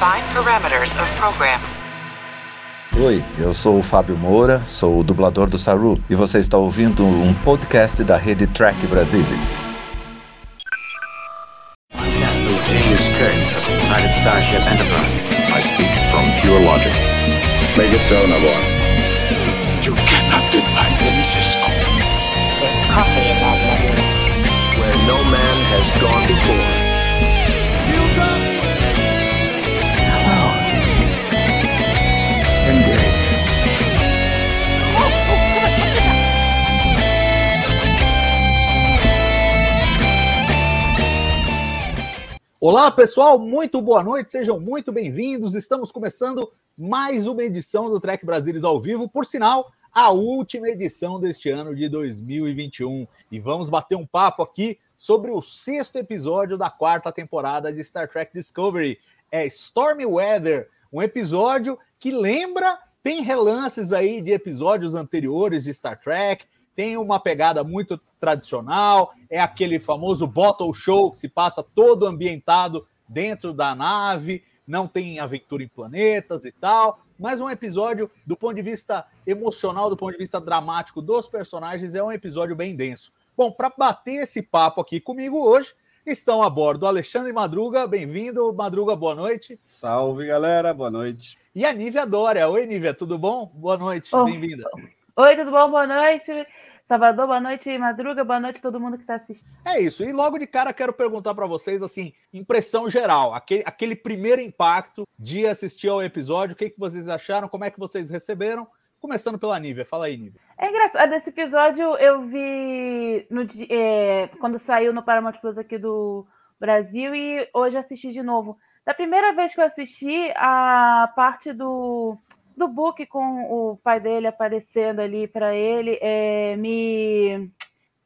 Define parameters of program. Oi, eu sou o Fábio Moura, sou o dublador do Saru e você está ouvindo um podcast da rede Track Brasilis. I speak from pure logic. Make it so, Nabor. You cannot deny me, Cisco. coffee in that letter. Where no man has gone before. Olá, pessoal, muito boa noite, sejam muito bem-vindos. Estamos começando mais uma edição do Trek Brasilis ao vivo, por sinal, a última edição deste ano de 2021. E vamos bater um papo aqui sobre o sexto episódio da quarta temporada de Star Trek Discovery. É Stormy Weather, um episódio que lembra, tem relances aí de episódios anteriores de Star Trek, tem uma pegada muito tradicional, é aquele famoso bottle show que se passa todo ambientado dentro da nave, não tem aventura em planetas e tal, mas um episódio do ponto de vista emocional, do ponto de vista dramático dos personagens, é um episódio bem denso. Bom, para bater esse papo aqui comigo hoje, estão a bordo Alexandre Madruga, bem-vindo, Madruga, boa noite. Salve, galera, boa noite. E a Nívia Dória. Oi, Nívia, tudo bom? Boa noite, Oh. bem-vinda. Oi, tudo bom? Boa noite. Salvador, boa noite. Madruga, boa noite a todo mundo que está assistindo. É isso. E logo de cara quero perguntar para vocês assim, impressão geral, aquele, aquele primeiro impacto de assistir ao episódio, o que, que vocês acharam, como é que vocês receberam? Começando pela Nívia, fala aí, Nívia. É engraçado, esse episódio eu vi no, é, quando saiu no Paramount Plus aqui do Brasil e hoje assisti de novo. Da primeira vez que eu assisti, a parte do, do book com o pai dele aparecendo ali para ele é, me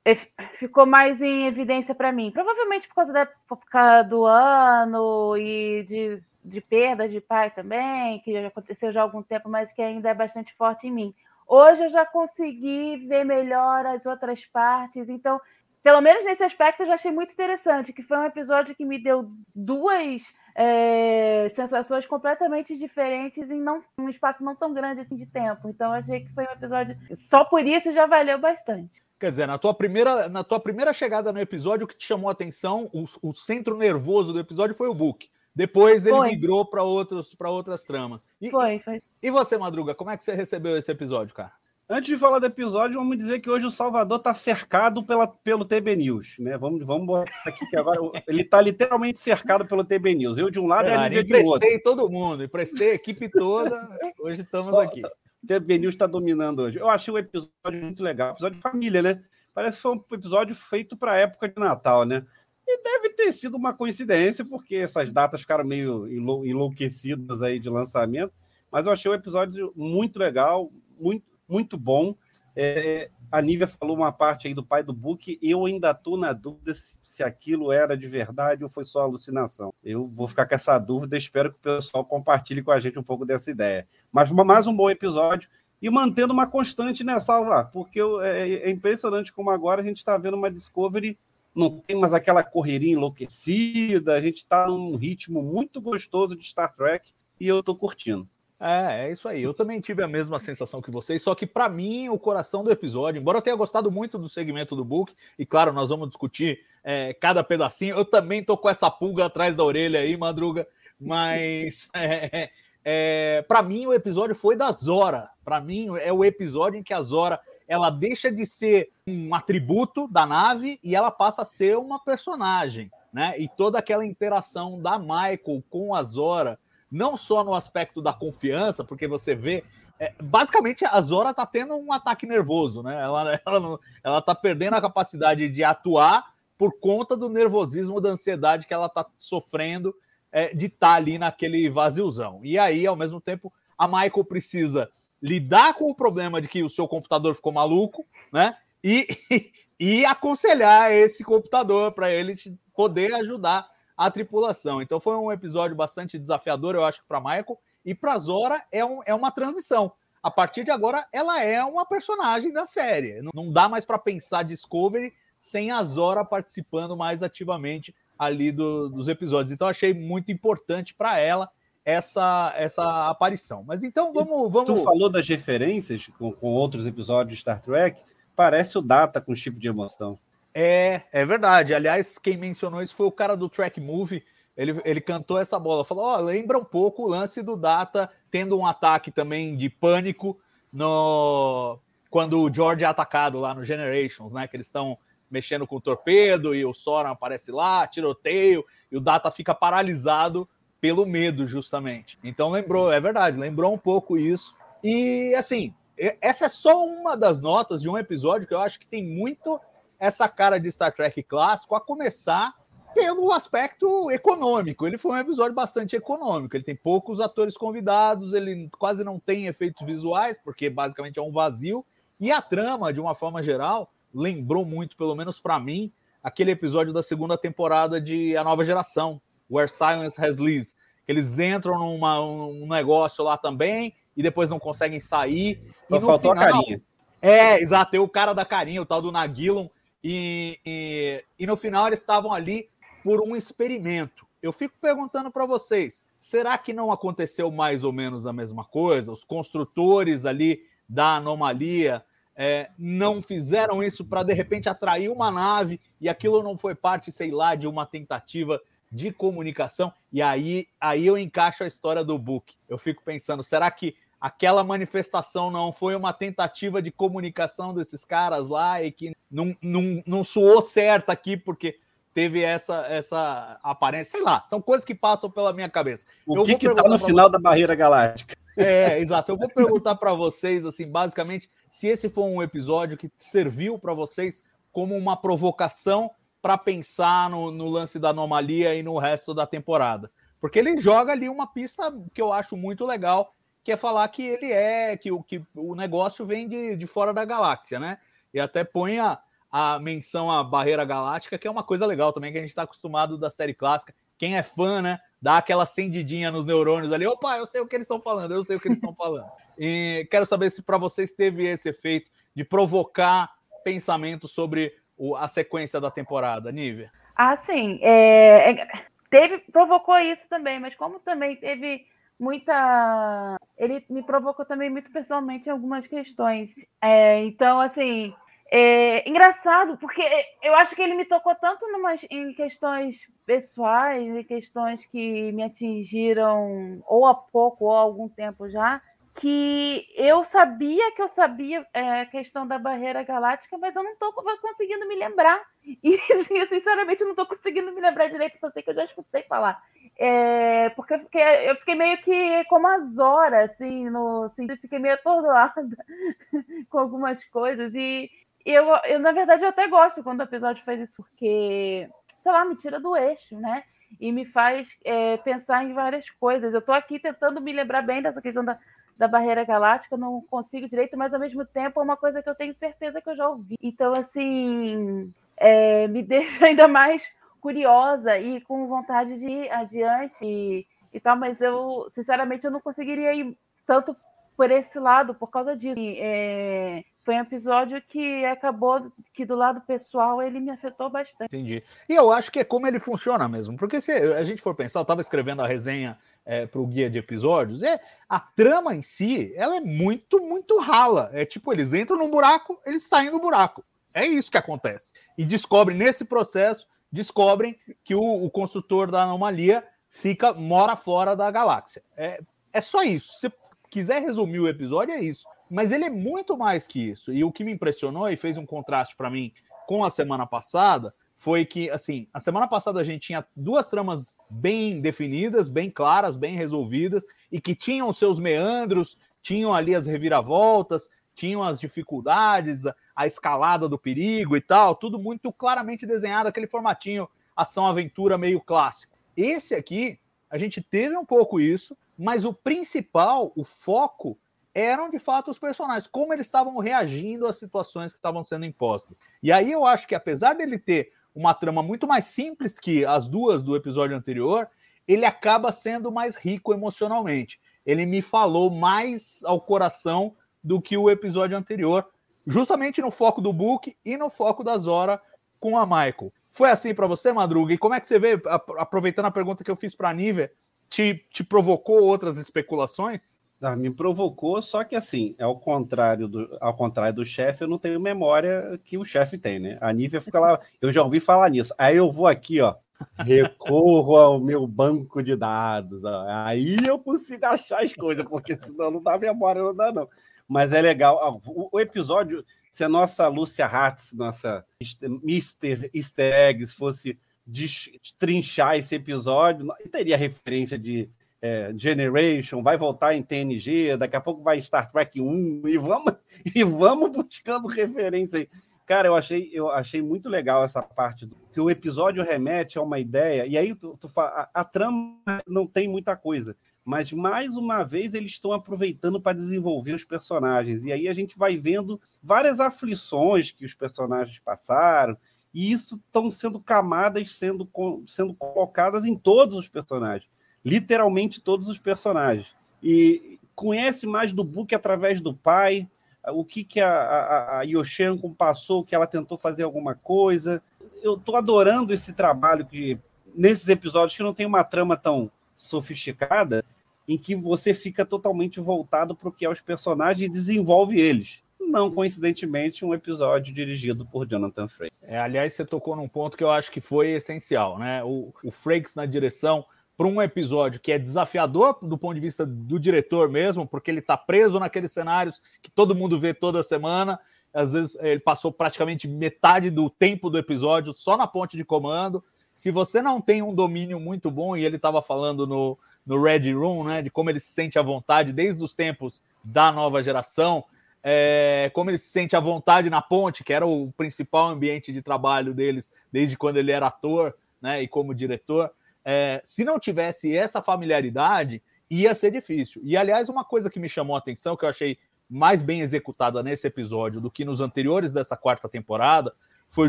é, ficou mais em evidência para mim. Provavelmente por causa da época do ano e de, de perda de pai também, que já aconteceu já há algum tempo, mas que ainda é bastante forte em mim. Hoje eu já consegui ver melhor as outras partes, então, pelo menos nesse aspecto, eu já achei muito interessante, que foi um episódio que me deu duas é, sensações completamente diferentes em não, um espaço não tão grande assim de tempo. Então, eu achei que foi um episódio. Só por isso já valeu bastante. Quer dizer, na tua primeira, na tua primeira chegada no episódio, o que te chamou a atenção, o, o centro nervoso do episódio foi o Book. Depois ele Foi. migrou para outras tramas. E, Foi, foi. e você, Madruga, como é que você recebeu esse episódio, cara? Antes de falar do episódio, vamos dizer que hoje o Salvador está cercado pela, pelo TB News, né? Vamos, vamos botar aqui que agora ele está literalmente cercado pelo TB News. Eu de um lado e a Lívia de outro. emprestei todo mundo, emprestei a equipe toda. Hoje estamos Só- aqui. O TB News está dominando hoje. Eu achei o episódio muito legal. Episódio de família, né? Parece que foi um episódio feito para a época de Natal, né? E deve ter sido uma coincidência, porque essas datas ficaram meio enlou- enlouquecidas aí de lançamento. Mas eu achei o episódio muito legal, muito, muito bom. É, a Nívia falou uma parte aí do pai do Book. Eu ainda estou na dúvida se, se aquilo era de verdade ou foi só alucinação. Eu vou ficar com essa dúvida. Espero que o pessoal compartilhe com a gente um pouco dessa ideia. Mas mais um bom episódio e mantendo uma constante nessa aula, porque eu- é, é impressionante como agora a gente está vendo uma Discovery, não tem mais aquela correria enlouquecida, a gente está num ritmo muito gostoso de Star Trek e eu estou curtindo. É, é isso aí. Eu também tive a mesma sensação que vocês, só que para mim o coração do episódio, embora eu tenha gostado muito do segmento do book, e claro, nós vamos discutir é, cada pedacinho. Eu também tô com essa pulga atrás da orelha aí, Madruga, mas é, é, para mim o episódio foi da Zora. Para mim é o episódio em que a Zora ela deixa de ser um atributo da nave e ela passa a ser uma personagem, né? E toda aquela interação da Michael com a Zora não só no aspecto da confiança, porque você vê. é, basicamente, a Zora tá tendo um ataque nervoso, né? Ela, ela, não- ela tá perdendo a capacidade de atuar por conta do nervosismo, da ansiedade que ela tá sofrendo é, de estar ali naquele vaziozão. E aí, ao mesmo tempo, a Michael precisa lidar com o problema de que o seu computador ficou maluco, né? E, e aconselhar esse computador para ele poder ajudar a tripulação. Então foi um episódio bastante desafiador, eu acho, para Michael. E para Zora é, um, é uma transição. A partir de agora, ela é uma personagem da série. Não- dá mais para pensar Discovery sem a Zora participando mais ativamente ali do- dos episódios. Então achei muito importante para ela essa, essa aparição. Mas então vamos. vamos... Tu falou das referências com, com outros episódios de Star Trek, parece o Data com chip de emoção. É, é verdade. Aliás, quem mencionou isso foi o cara do Track Movie. Ele, ele cantou essa bola. Falou: oh, lembra um pouco o lance do Data tendo um ataque também de pânico no quando o George é atacado lá no Generations, né? Que eles estão mexendo com o torpedo e o Soran aparece lá, tiroteio, e o Data fica paralisado pelo medo, justamente. Então lembrou, é verdade, lembrou um pouco isso. E assim, essa é só uma das notas de um episódio que eu acho que tem muito essa cara de Star Trek clássico, a começar pelo aspecto econômico. Ele foi um episódio bastante econômico. Ele tem poucos atores convidados, ele quase não tem efeitos visuais, porque basicamente é um vazio. E a trama, de uma forma geral, lembrou muito, pelo menos para mim, aquele episódio da segunda temporada de A Nova Geração, Where Silence Has que eles entram numa, um negócio lá também e depois não conseguem sair. Só faltou final, a carinha. É, exato, tem o cara da carinha, o tal do Nagilon, e, e, e no final eles estavam ali por um experimento. Eu fico perguntando para vocês, será que não aconteceu mais ou menos a mesma coisa? Os construtores ali da anomalia é, não fizeram isso para de repente atrair uma nave e aquilo não foi parte, sei lá, de uma tentativa de comunicação. E aí, aí eu encaixo a história do Book. Eu fico pensando, será que aquela manifestação não foi uma tentativa de comunicação desses caras lá e que não, não, não soou certo aqui porque teve essa, essa aparência? Sei lá, são coisas que passam pela minha cabeça. O eu que está no final da barreira galáctica? É, exato. Eu vou perguntar para vocês, assim, basicamente, se esse foi um episódio que serviu para vocês como uma provocação para pensar no, no, lance da anomalia e no resto da temporada. Porque ele joga ali uma pista que eu acho muito legal, que é falar que ele é, que o, que o negócio vem de, de fora da galáxia, né? E até põe a, a menção à barreira galáctica, que é uma coisa legal também, que a gente está acostumado da série clássica. Quem é fã, né? Dá aquela acendidinha nos neurônios ali. Opa, eu sei o que eles estão falando, eu sei o que eles estão falando. E quero saber se para vocês teve esse efeito de provocar pensamento sobre o, a sequência da temporada, Nívia? Ah, sim. É, é, teve, provocou isso também, mas como também teve muita. Ele me provocou também muito pessoalmente em algumas questões. É, então, assim. É engraçado, porque eu acho que ele me tocou tanto numas, em questões pessoais, em questões que me atingiram ou há pouco ou há algum tempo já, que eu sabia que eu sabia é, a questão da barreira galáctica, mas eu não estou conseguindo me lembrar. E, sinceramente, eu não estou conseguindo me lembrar direito, só sei que eu já escutei falar. É, porque eu fiquei, eu fiquei, meio que como as horas, assim, no, assim, fiquei meio atordoada com algumas coisas. E, e eu, eu, na verdade, eu até gosto quando o episódio faz isso, porque, sei lá, me tira do eixo, né? E me faz é, pensar em várias coisas. Eu estou aqui tentando me lembrar bem dessa questão da, da barreira galáctica, não consigo direito, mas ao mesmo tempo é uma coisa que eu tenho certeza que eu já ouvi. Então, assim, é, me deixa ainda mais curiosa e com vontade de ir adiante e, e tal, mas eu, sinceramente, eu não conseguiria ir tanto por esse lado por causa disso. É, foi um episódio que acabou que do lado pessoal ele me afetou bastante. Entendi. E eu acho que é como ele funciona mesmo, porque se a gente for pensar, eu estava escrevendo a resenha é, para o guia de episódios, é a trama em si, ela é muito, muito rala. É tipo, eles entram num buraco, eles saem do buraco. É isso que acontece. E descobrem, nesse processo, descobrem que o, o construtor da anomalia fica, mora fora da galáxia. É, é só isso. Se quiser resumir o episódio, é isso. Mas ele é muito mais que isso. E o que me impressionou e fez um contraste para mim com a semana passada foi que, assim, a semana passada a gente tinha duas tramas bem definidas, bem claras, bem resolvidas, e que tinham seus meandros, tinham ali as reviravoltas, tinham as dificuldades, a, escalada do perigo e tal, tudo muito claramente desenhado, aquele formatinho ação-aventura meio clássico. Esse aqui, a gente teve um pouco isso, mas o principal, o foco, eram de fato os personagens, como eles estavam reagindo às situações que estavam sendo impostas. E aí eu acho que, apesar dele ter uma trama muito mais simples que as duas do episódio anterior, ele acaba sendo mais rico emocionalmente. Ele me falou mais ao coração do que o episódio anterior, justamente no foco do Book e no foco da Zora com a Michael. Foi assim para você, Madruga? E como é que você vê, aproveitando a pergunta que eu fiz para a Nívia, te, te provocou outras especulações? Ah, me provocou, só que assim, ao contrário do, ao contrário do chefe, eu não tenho memória que o chefe tem, né? A Nívia fica lá, eu já ouvi falar nisso. Aí eu vou aqui, ó, recorro ao meu banco de dados. Ó. Aí eu consigo achar as coisas, porque senão não dá memória, não dá, não. Mas é legal. O, o episódio, se a nossa Lúcia Hatz, nossa Mr. Easter Eggs, fosse destrinchar esse episódio, teria referência de é, Generation, vai voltar em TNG, daqui a pouco vai Star Trek 1, e vamos, e vamos buscando referência aí. Cara, eu achei, eu achei muito legal essa parte do, que o episódio remete a uma ideia, e aí tu, tu a, a trama não tem muita coisa, mas mais uma vez eles estão aproveitando para desenvolver os personagens, e aí a gente vai vendo várias aflições que os personagens passaram, e isso estão sendo camadas sendo, sendo colocadas em todos os personagens literalmente todos os personagens. E conhece mais do Book através do pai, o que, que a, a, a Yoshanko passou, que ela tentou fazer alguma coisa. Eu estou adorando esse trabalho que, nesses episódios que não tem uma trama tão sofisticada, em que você fica totalmente voltado para o que é os personagens e desenvolve eles. Não coincidentemente, um episódio dirigido por Jonathan Frakes. É, aliás, você tocou num ponto que eu acho que foi essencial, né? O, o Frakes na direção para um episódio que é desafiador do ponto de vista do diretor mesmo, porque ele está preso naqueles cenários que todo mundo vê toda semana. Às vezes ele passou praticamente metade do tempo do episódio só na ponte de comando. Se você não tem um domínio muito bom, e ele estava falando no, no Red Room, né, de como ele se sente à vontade desde os tempos da nova geração, é, como ele se sente à vontade na ponte, que era o principal ambiente de trabalho deles desde quando ele era ator né, e como diretor é, se não tivesse essa familiaridade, ia ser difícil. E, aliás, uma coisa que me chamou a atenção, que eu achei mais bem executada nesse episódio do que nos anteriores dessa quarta temporada, foi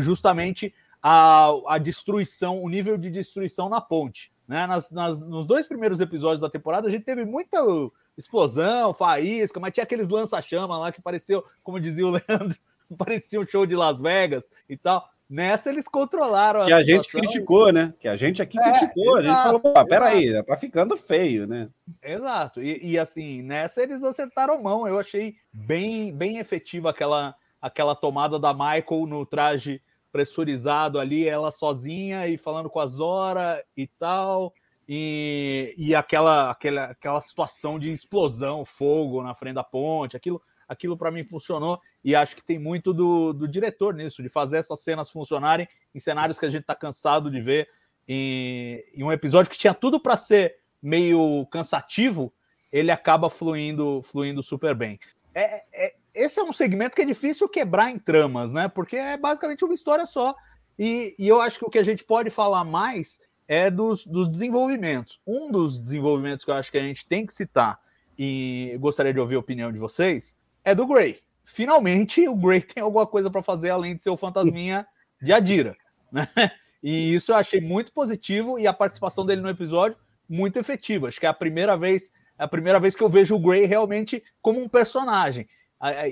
justamente a, a destruição, o nível de destruição na ponte. Né? Nas, nas, nos dois primeiros episódios da temporada, a gente teve muita explosão, faísca, mas tinha aqueles lança-chama lá que pareceu, como dizia o Leandro, parecia um show de Las Vegas e tal. Nessa eles controlaram a Que a gente criticou, né? Que a gente aqui é, criticou. Exato, a gente falou, pô, peraí, tá ficando feio, né? Exato. E, e, assim, nessa eles acertaram mão. Eu achei bem, bem efetiva aquela, aquela tomada da Michael no traje pressurizado ali, ela sozinha e falando com a Zora e tal. E, e aquela, aquela, aquela situação de explosão, fogo na frente da ponte, aquilo aquilo para mim funcionou e acho que tem muito do, do diretor nisso, de fazer essas cenas funcionarem em cenários que a gente está cansado de ver. Em, em, um episódio que tinha tudo para ser meio cansativo, ele acaba fluindo, fluindo super bem. É, é, esse é um segmento que é difícil quebrar em tramas, né? Porque é basicamente uma história só. E, e eu acho que o que a gente pode falar mais é dos, dos desenvolvimentos. Um dos desenvolvimentos que eu acho que a gente tem que citar, e gostaria de ouvir a opinião de vocês, é do Gray. Finalmente, o Gray tem alguma coisa para fazer além de ser o fantasminha de Adira. Né? E isso eu achei muito positivo e a participação dele no episódio muito efetiva. Acho que é a primeira vez, é a primeira vez que eu vejo o Gray realmente como um personagem.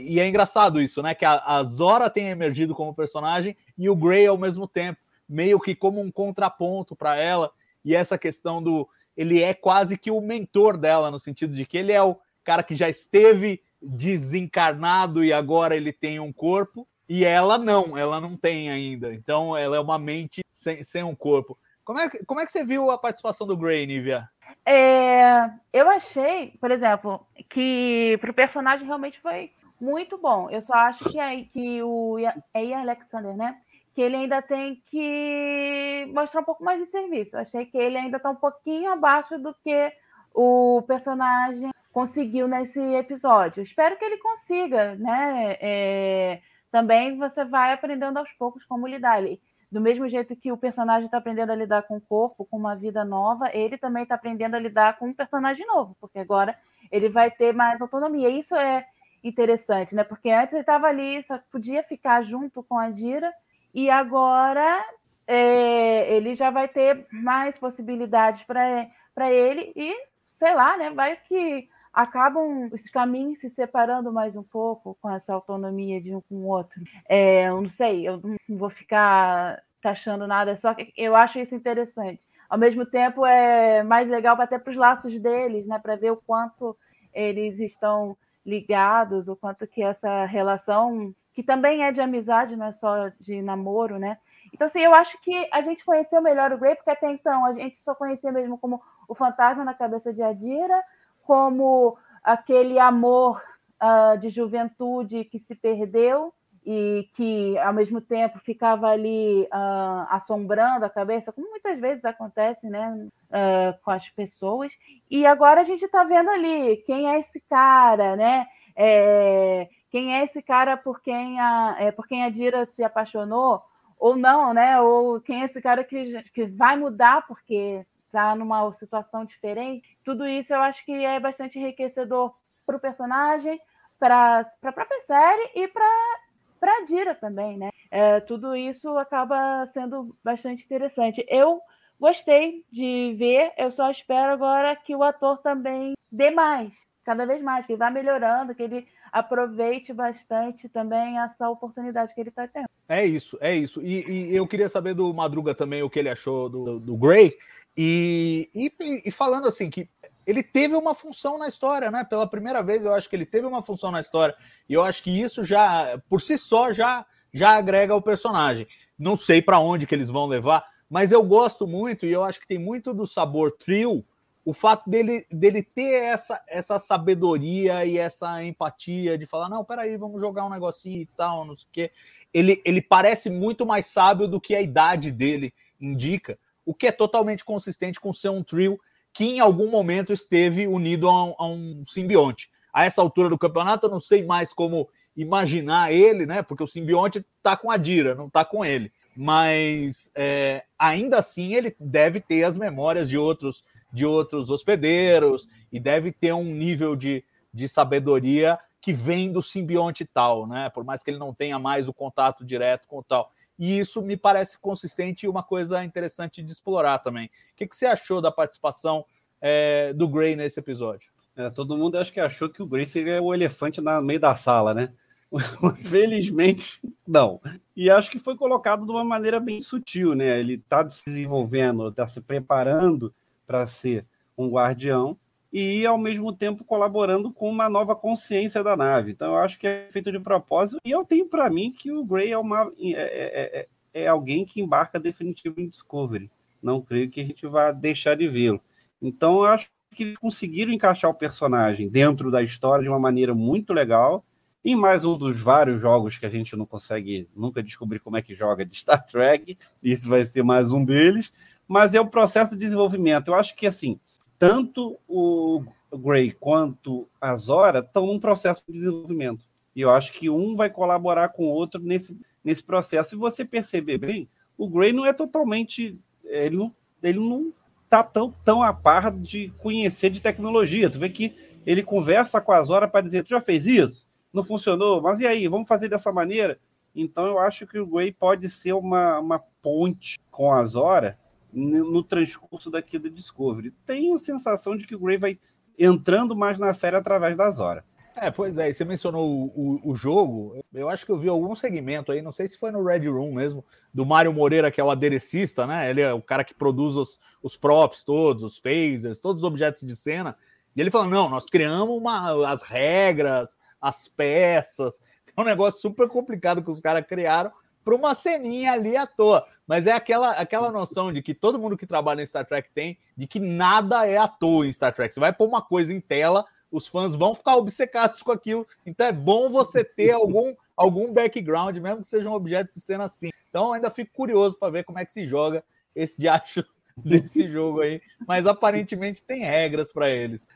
E é engraçado isso, né? Que a Zora tem emergido como personagem e o Gray ao mesmo tempo, meio que como um contraponto para ela. E essa questão do ele é quase que o mentor dela no sentido de que ele é o cara que já esteve desencarnado e agora ele tem um corpo, e ela não, ela não tem ainda. Então ela é uma mente sem, sem um corpo. Como é, como é que você viu a participação do Gray, Nivea? É, eu achei, por exemplo, que para o personagem realmente foi muito bom. Eu só acho que, aí, que o é Alexander, né? Que ele ainda tem que mostrar um pouco mais de serviço. Eu achei que ele ainda está um pouquinho abaixo do que o personagem conseguiu nesse episódio. Espero que ele consiga, né? É, também você vai aprendendo aos poucos como lidar. Ele, do mesmo jeito que o personagem está aprendendo a lidar com o corpo, com uma vida nova, ele também está aprendendo a lidar com um personagem novo, porque agora ele vai ter mais autonomia. Isso é interessante, né? Porque antes ele estava ali, só podia ficar junto com a Dira, e agora é, ele já vai ter mais possibilidades para ele, e sei lá, né? Vai que acabam os caminhos se separando mais um pouco com essa autonomia de um com o outro. É, eu não sei, eu não vou ficar taxando nada, só que eu acho isso interessante. ao mesmo tempo é mais legal até para os laços deles, né? Para ver o quanto eles estão ligados, o quanto que essa relação, que também é de amizade, não é só de namoro, né? Então, assim, eu acho que a gente conheceu melhor o Grey, porque até então a gente só conhecia mesmo como o fantasma na cabeça de Adira, como aquele amor uh, de juventude que se perdeu e que, ao mesmo tempo, ficava ali uh, assombrando a cabeça, como muitas vezes acontece né, uh, com as pessoas. E agora a gente está vendo ali quem é esse cara, né? É, quem é esse cara por quem a, é, por quem a Dira se apaixonou, ou não, né? Ou quem é esse cara que, que vai mudar porque está numa situação diferente. Tudo isso eu acho que é bastante enriquecedor para o personagem, para a própria série e para a Dira também, né? É, tudo isso acaba sendo bastante interessante. Eu gostei de ver, eu só espero agora que o ator também dê mais, cada vez mais, que ele vá melhorando, que ele aproveite bastante também essa oportunidade que ele está tendo. É isso, é isso. E, e, eu queria saber do Madruga também o que ele achou do, do Gray. E, e, e, falando assim, que ele teve uma função na história, né? Pela primeira vez, eu acho que ele teve uma função na história. E eu acho que isso já, por si só, já, já agrega o personagem. Não sei para onde que eles vão levar, mas eu gosto muito, e eu acho que tem muito do sabor trio o fato dele, dele ter essa, essa sabedoria e essa empatia de falar, não, peraí, vamos jogar um negocinho e tal, não sei o quê. Ele, ele parece muito mais sábio do que a idade dele indica, o que é totalmente consistente com ser um trio que em algum momento esteve unido a um, a um simbionte. A essa altura do campeonato, eu não sei mais como imaginar ele, né? Porque o simbionte tá com a Dira, não tá com ele. Mas é, ainda assim ele deve ter as memórias de outros de outros hospedeiros e deve ter um nível de, de sabedoria que vem do simbionte tal, né? Por mais que ele não tenha mais o contato direto com o tal. E isso me parece consistente e uma coisa interessante de explorar também. O que, que você achou da participação é, do Gray nesse episódio? É, todo mundo acho que achou que o Gray seria o elefante no meio da sala, né? Felizmente, não. E acho que foi colocado de uma maneira bem sutil, né? Ele está se desenvolvendo, está se preparando para ser um guardião e ao mesmo tempo colaborando com uma nova consciência da nave. Então eu acho que é feito de propósito e eu tenho para mim que o Gray é, uma, é, é, é, é, alguém que embarca definitivo em Discovery. Não creio que a gente vá deixar de vê-lo. Então eu acho que eles conseguiram encaixar o personagem dentro da história de uma maneira muito legal. Em mais um dos vários jogos que a gente não consegue nunca descobrir como é que joga de Star Trek, isso vai ser mais um deles mas é o processo de desenvolvimento. Eu acho que, assim, tanto o Gray quanto a Zora estão num processo de desenvolvimento. E eu acho que um vai colaborar com o outro nesse, nesse processo. Se você perceber bem, o Gray não é totalmente. Ele não, ele não tá tão, tão a par de conhecer de tecnologia. Tu vê que ele conversa com a Zora para dizer: Tu já fez isso? Não funcionou? Mas e aí? Vamos fazer dessa maneira? Então eu acho que o Gray pode ser uma, uma ponte com a Zora no transcurso daqui do Discovery. Tenho sensação de que o Gray vai entrando mais na série através das horas. É, pois é, você mencionou o, o, o, jogo. Eu acho que eu vi algum segmento aí, não sei se foi no Red Room mesmo, do Mário Moreira, que é o aderecista, né? Ele é o cara que produz os, os props todos, os phasers, todos os objetos de cena. E ele falou: não, nós criamos uma, as regras, as peças. É um negócio super complicado que os caras criaram para uma ceninha ali à toa. Mas é aquela, aquela noção de que todo mundo que trabalha em Star Trek tem, de que nada é à toa em Star Trek. Você vai pôr uma coisa em tela, os fãs vão ficar obcecados com aquilo. Então é bom você ter algum, algum background, mesmo que seja um objeto de cena assim. Então ainda fico curioso para ver como é que se joga esse diacho desse jogo aí. Mas aparentemente tem regras para eles.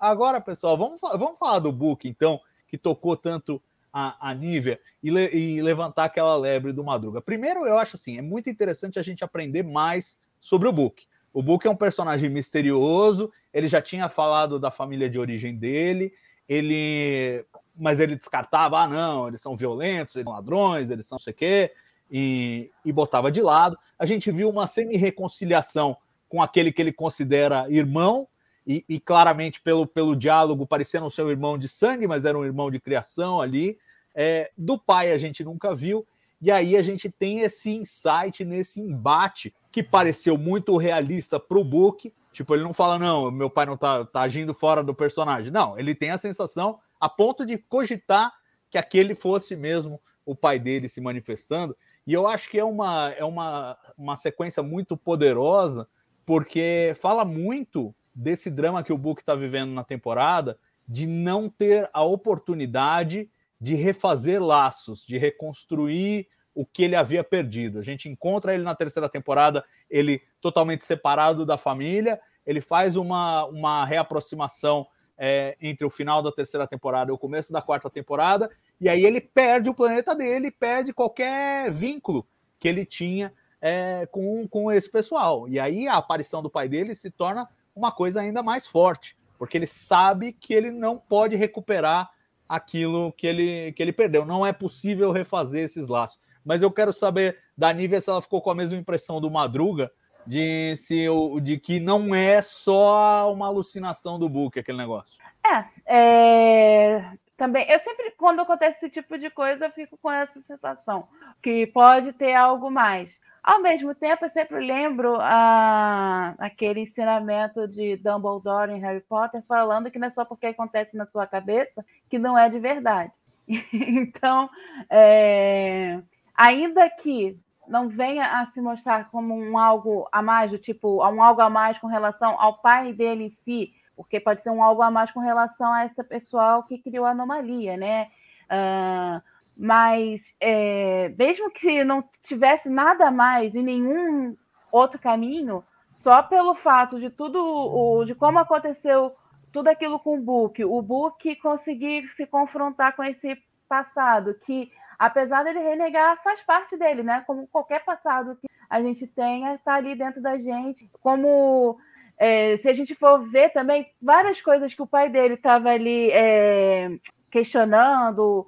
Agora, pessoal, vamos, vamos falar do book, então, que tocou tanto a, a Nívia e, le, e levantar aquela lebre do Madruga. Primeiro, eu acho assim, é muito interessante a gente aprender mais sobre o Book. O Book é um personagem misterioso, ele já tinha falado da família de origem dele, ele mas ele descartava, ah, não, eles são violentos, eles são ladrões, eles são não sei o quê, e, e botava de lado. A gente viu uma semi-reconciliação com aquele que ele considera irmão, e, e, claramente pelo, pelo diálogo parecendo ser um irmão de sangue, mas era um irmão de criação ali. É, do pai a gente nunca viu. E aí a gente tem esse insight nesse embate que pareceu muito realista para o Book. Tipo, ele não fala, não, meu pai não tá, tá agindo fora do personagem. Não, ele tem a sensação a ponto de cogitar que aquele fosse mesmo o pai dele se manifestando. E eu acho que é uma, é uma, uma sequência muito poderosa, porque fala muito desse drama que o Book está vivendo na temporada, de não ter a oportunidade de refazer laços, de reconstruir o que ele havia perdido. A gente encontra ele na terceira temporada, ele totalmente separado da família, ele faz uma, uma reaproximação é, entre o final da terceira temporada e o começo da quarta temporada, e aí ele perde o planeta dele, perde qualquer vínculo que ele tinha é, com, com esse pessoal. E aí a aparição do pai dele se torna uma coisa ainda mais forte, porque ele sabe que ele não pode recuperar aquilo que ele, que ele perdeu. Não é possível refazer esses laços. Mas eu quero saber da Nívia se ela ficou com a mesma impressão do Madruga, de, se, de que não é só uma alucinação do Book aquele negócio. É, é, também. Eu sempre, quando acontece esse tipo de coisa, eu fico com essa sensação que pode ter algo mais. Ao mesmo tempo, eu sempre lembro a, aquele ensinamento de Dumbledore em Harry Potter falando que não é só porque acontece na sua cabeça que não é de verdade. então, é, ainda que não venha a se mostrar como um algo a mais, do tipo, um algo a mais com relação ao pai dele em si, porque pode ser um algo a mais com relação a essa pessoal que criou a anomalia, né? Uh, mas é, mesmo que não tivesse nada mais em nenhum outro caminho, só pelo fato de tudo, o, de como aconteceu tudo aquilo com o Book, o Book conseguir se confrontar com esse passado, que apesar dele renegar, faz parte dele, né? Como qualquer passado que a gente tenha, está ali dentro da gente. Como é, se a gente for ver também várias coisas que o pai dele estava ali é, questionando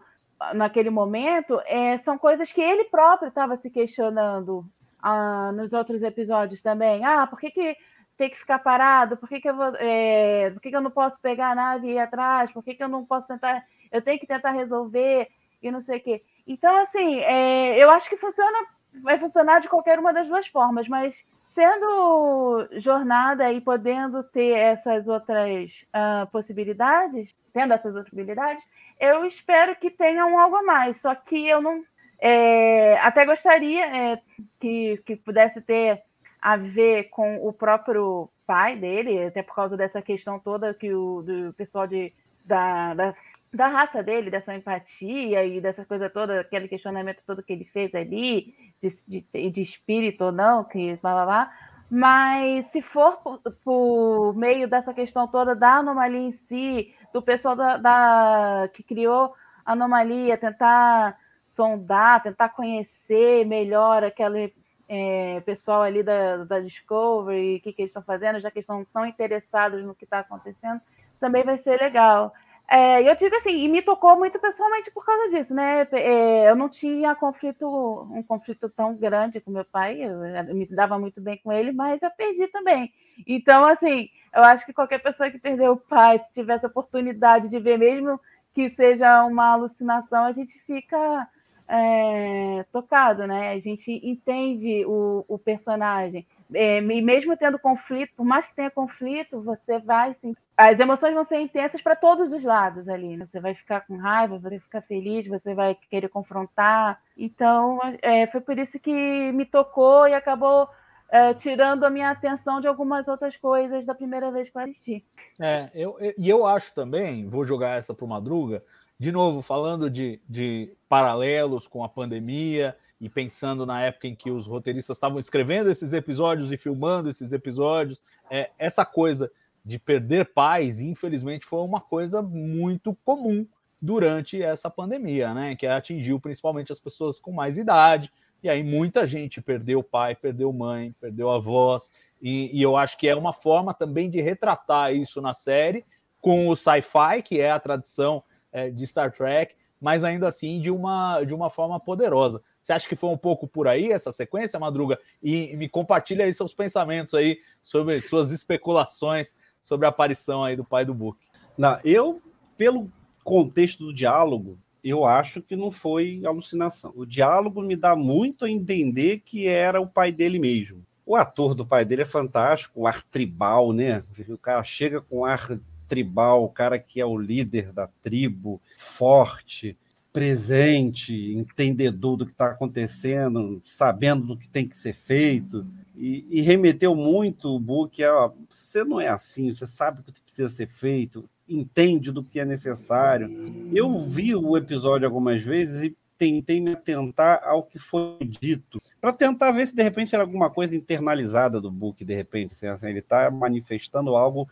naquele momento, é, são coisas que ele próprio estava se questionando ah, nos outros episódios também. Ah, por que, que tem que ficar parado? Por que, que, eu, vou, é, por que, que eu não posso pegar a nave e ir atrás? Por que, que eu não posso tentar? Eu tenho que tentar resolver e não sei o quê. Então, assim, é, eu acho que funciona, vai funcionar de qualquer uma das duas formas, mas sendo jornada e podendo ter essas outras uh, possibilidades, tendo essas outras possibilidades, eu espero que tenham algo a mais. Só que eu não. É, até gostaria é, que, que pudesse ter a ver com o próprio pai dele, até por causa dessa questão toda que o do pessoal de, da, da da raça dele, dessa empatia e dessa coisa toda, aquele questionamento todo que ele fez ali, de, de, de espírito ou não, que blá, blá, blá. Mas se for por, por, meio dessa questão toda da anomalia em si, do pessoal da, da, que criou a anomalia, tentar sondar, tentar conhecer melhor aquele é, pessoal ali da, da Discovery, o que, que eles estão fazendo, já que eles estão tão interessados no que está acontecendo, também vai ser legal. É, eu digo assim, e me tocou muito pessoalmente por causa disso, né? É, eu não tinha conflito, um conflito tão grande com meu pai, eu, eu me dava muito bem com ele, mas eu perdi também. Então, assim, eu acho que qualquer pessoa que perdeu o pai, se tivesse a oportunidade de ver, mesmo que seja uma alucinação, a gente fica é, tocado, né? A gente entende o, o personagem. É, e mesmo tendo conflito, por mais que tenha conflito, você vai. As emoções vão ser intensas para todos os lados ali. Né? Você vai ficar com raiva, você vai ficar feliz, você vai querer confrontar. Então, é, foi por isso que me tocou e acabou é, tirando a minha atenção de algumas outras coisas da primeira vez que eu assisti. É, eu, eu, e eu acho também, vou jogar essa para o Madruga, de novo, falando de, de paralelos com a pandemia e pensando na época em que os roteiristas estavam escrevendo esses episódios e filmando esses episódios, é, essa coisa de perder pais, infelizmente, foi uma coisa muito comum durante essa pandemia, né? Que atingiu principalmente as pessoas com mais idade. E aí muita gente perdeu pai, perdeu mãe, perdeu avós. E, e eu acho que é uma forma também de retratar isso na série com o sci-fi, que é a tradição é, de Star Trek, mas ainda assim de uma, de uma forma poderosa. Você acha que foi um pouco por aí essa sequência, Madruga? E, e me compartilha aí seus pensamentos aí sobre suas especulações sobre a aparição aí do pai do Book. Não, eu, pelo contexto do diálogo, eu acho que não foi alucinação. O diálogo me dá muito a entender que era o pai dele mesmo. O ator do pai dele é fantástico, o ar tribal, né? O cara chega com ar tribal, o cara que é o líder da tribo, forte, presente, entendedor do que está acontecendo, sabendo do que tem que ser feito. E, e remeteu muito o Book a você não é assim, você sabe o que precisa ser feito, entende do que é necessário. Eu vi o episódio algumas vezes e tentei me atentar ao que foi dito, para tentar ver se de repente era alguma coisa internalizada do Book, de repente, assim, assim ele está manifestando algo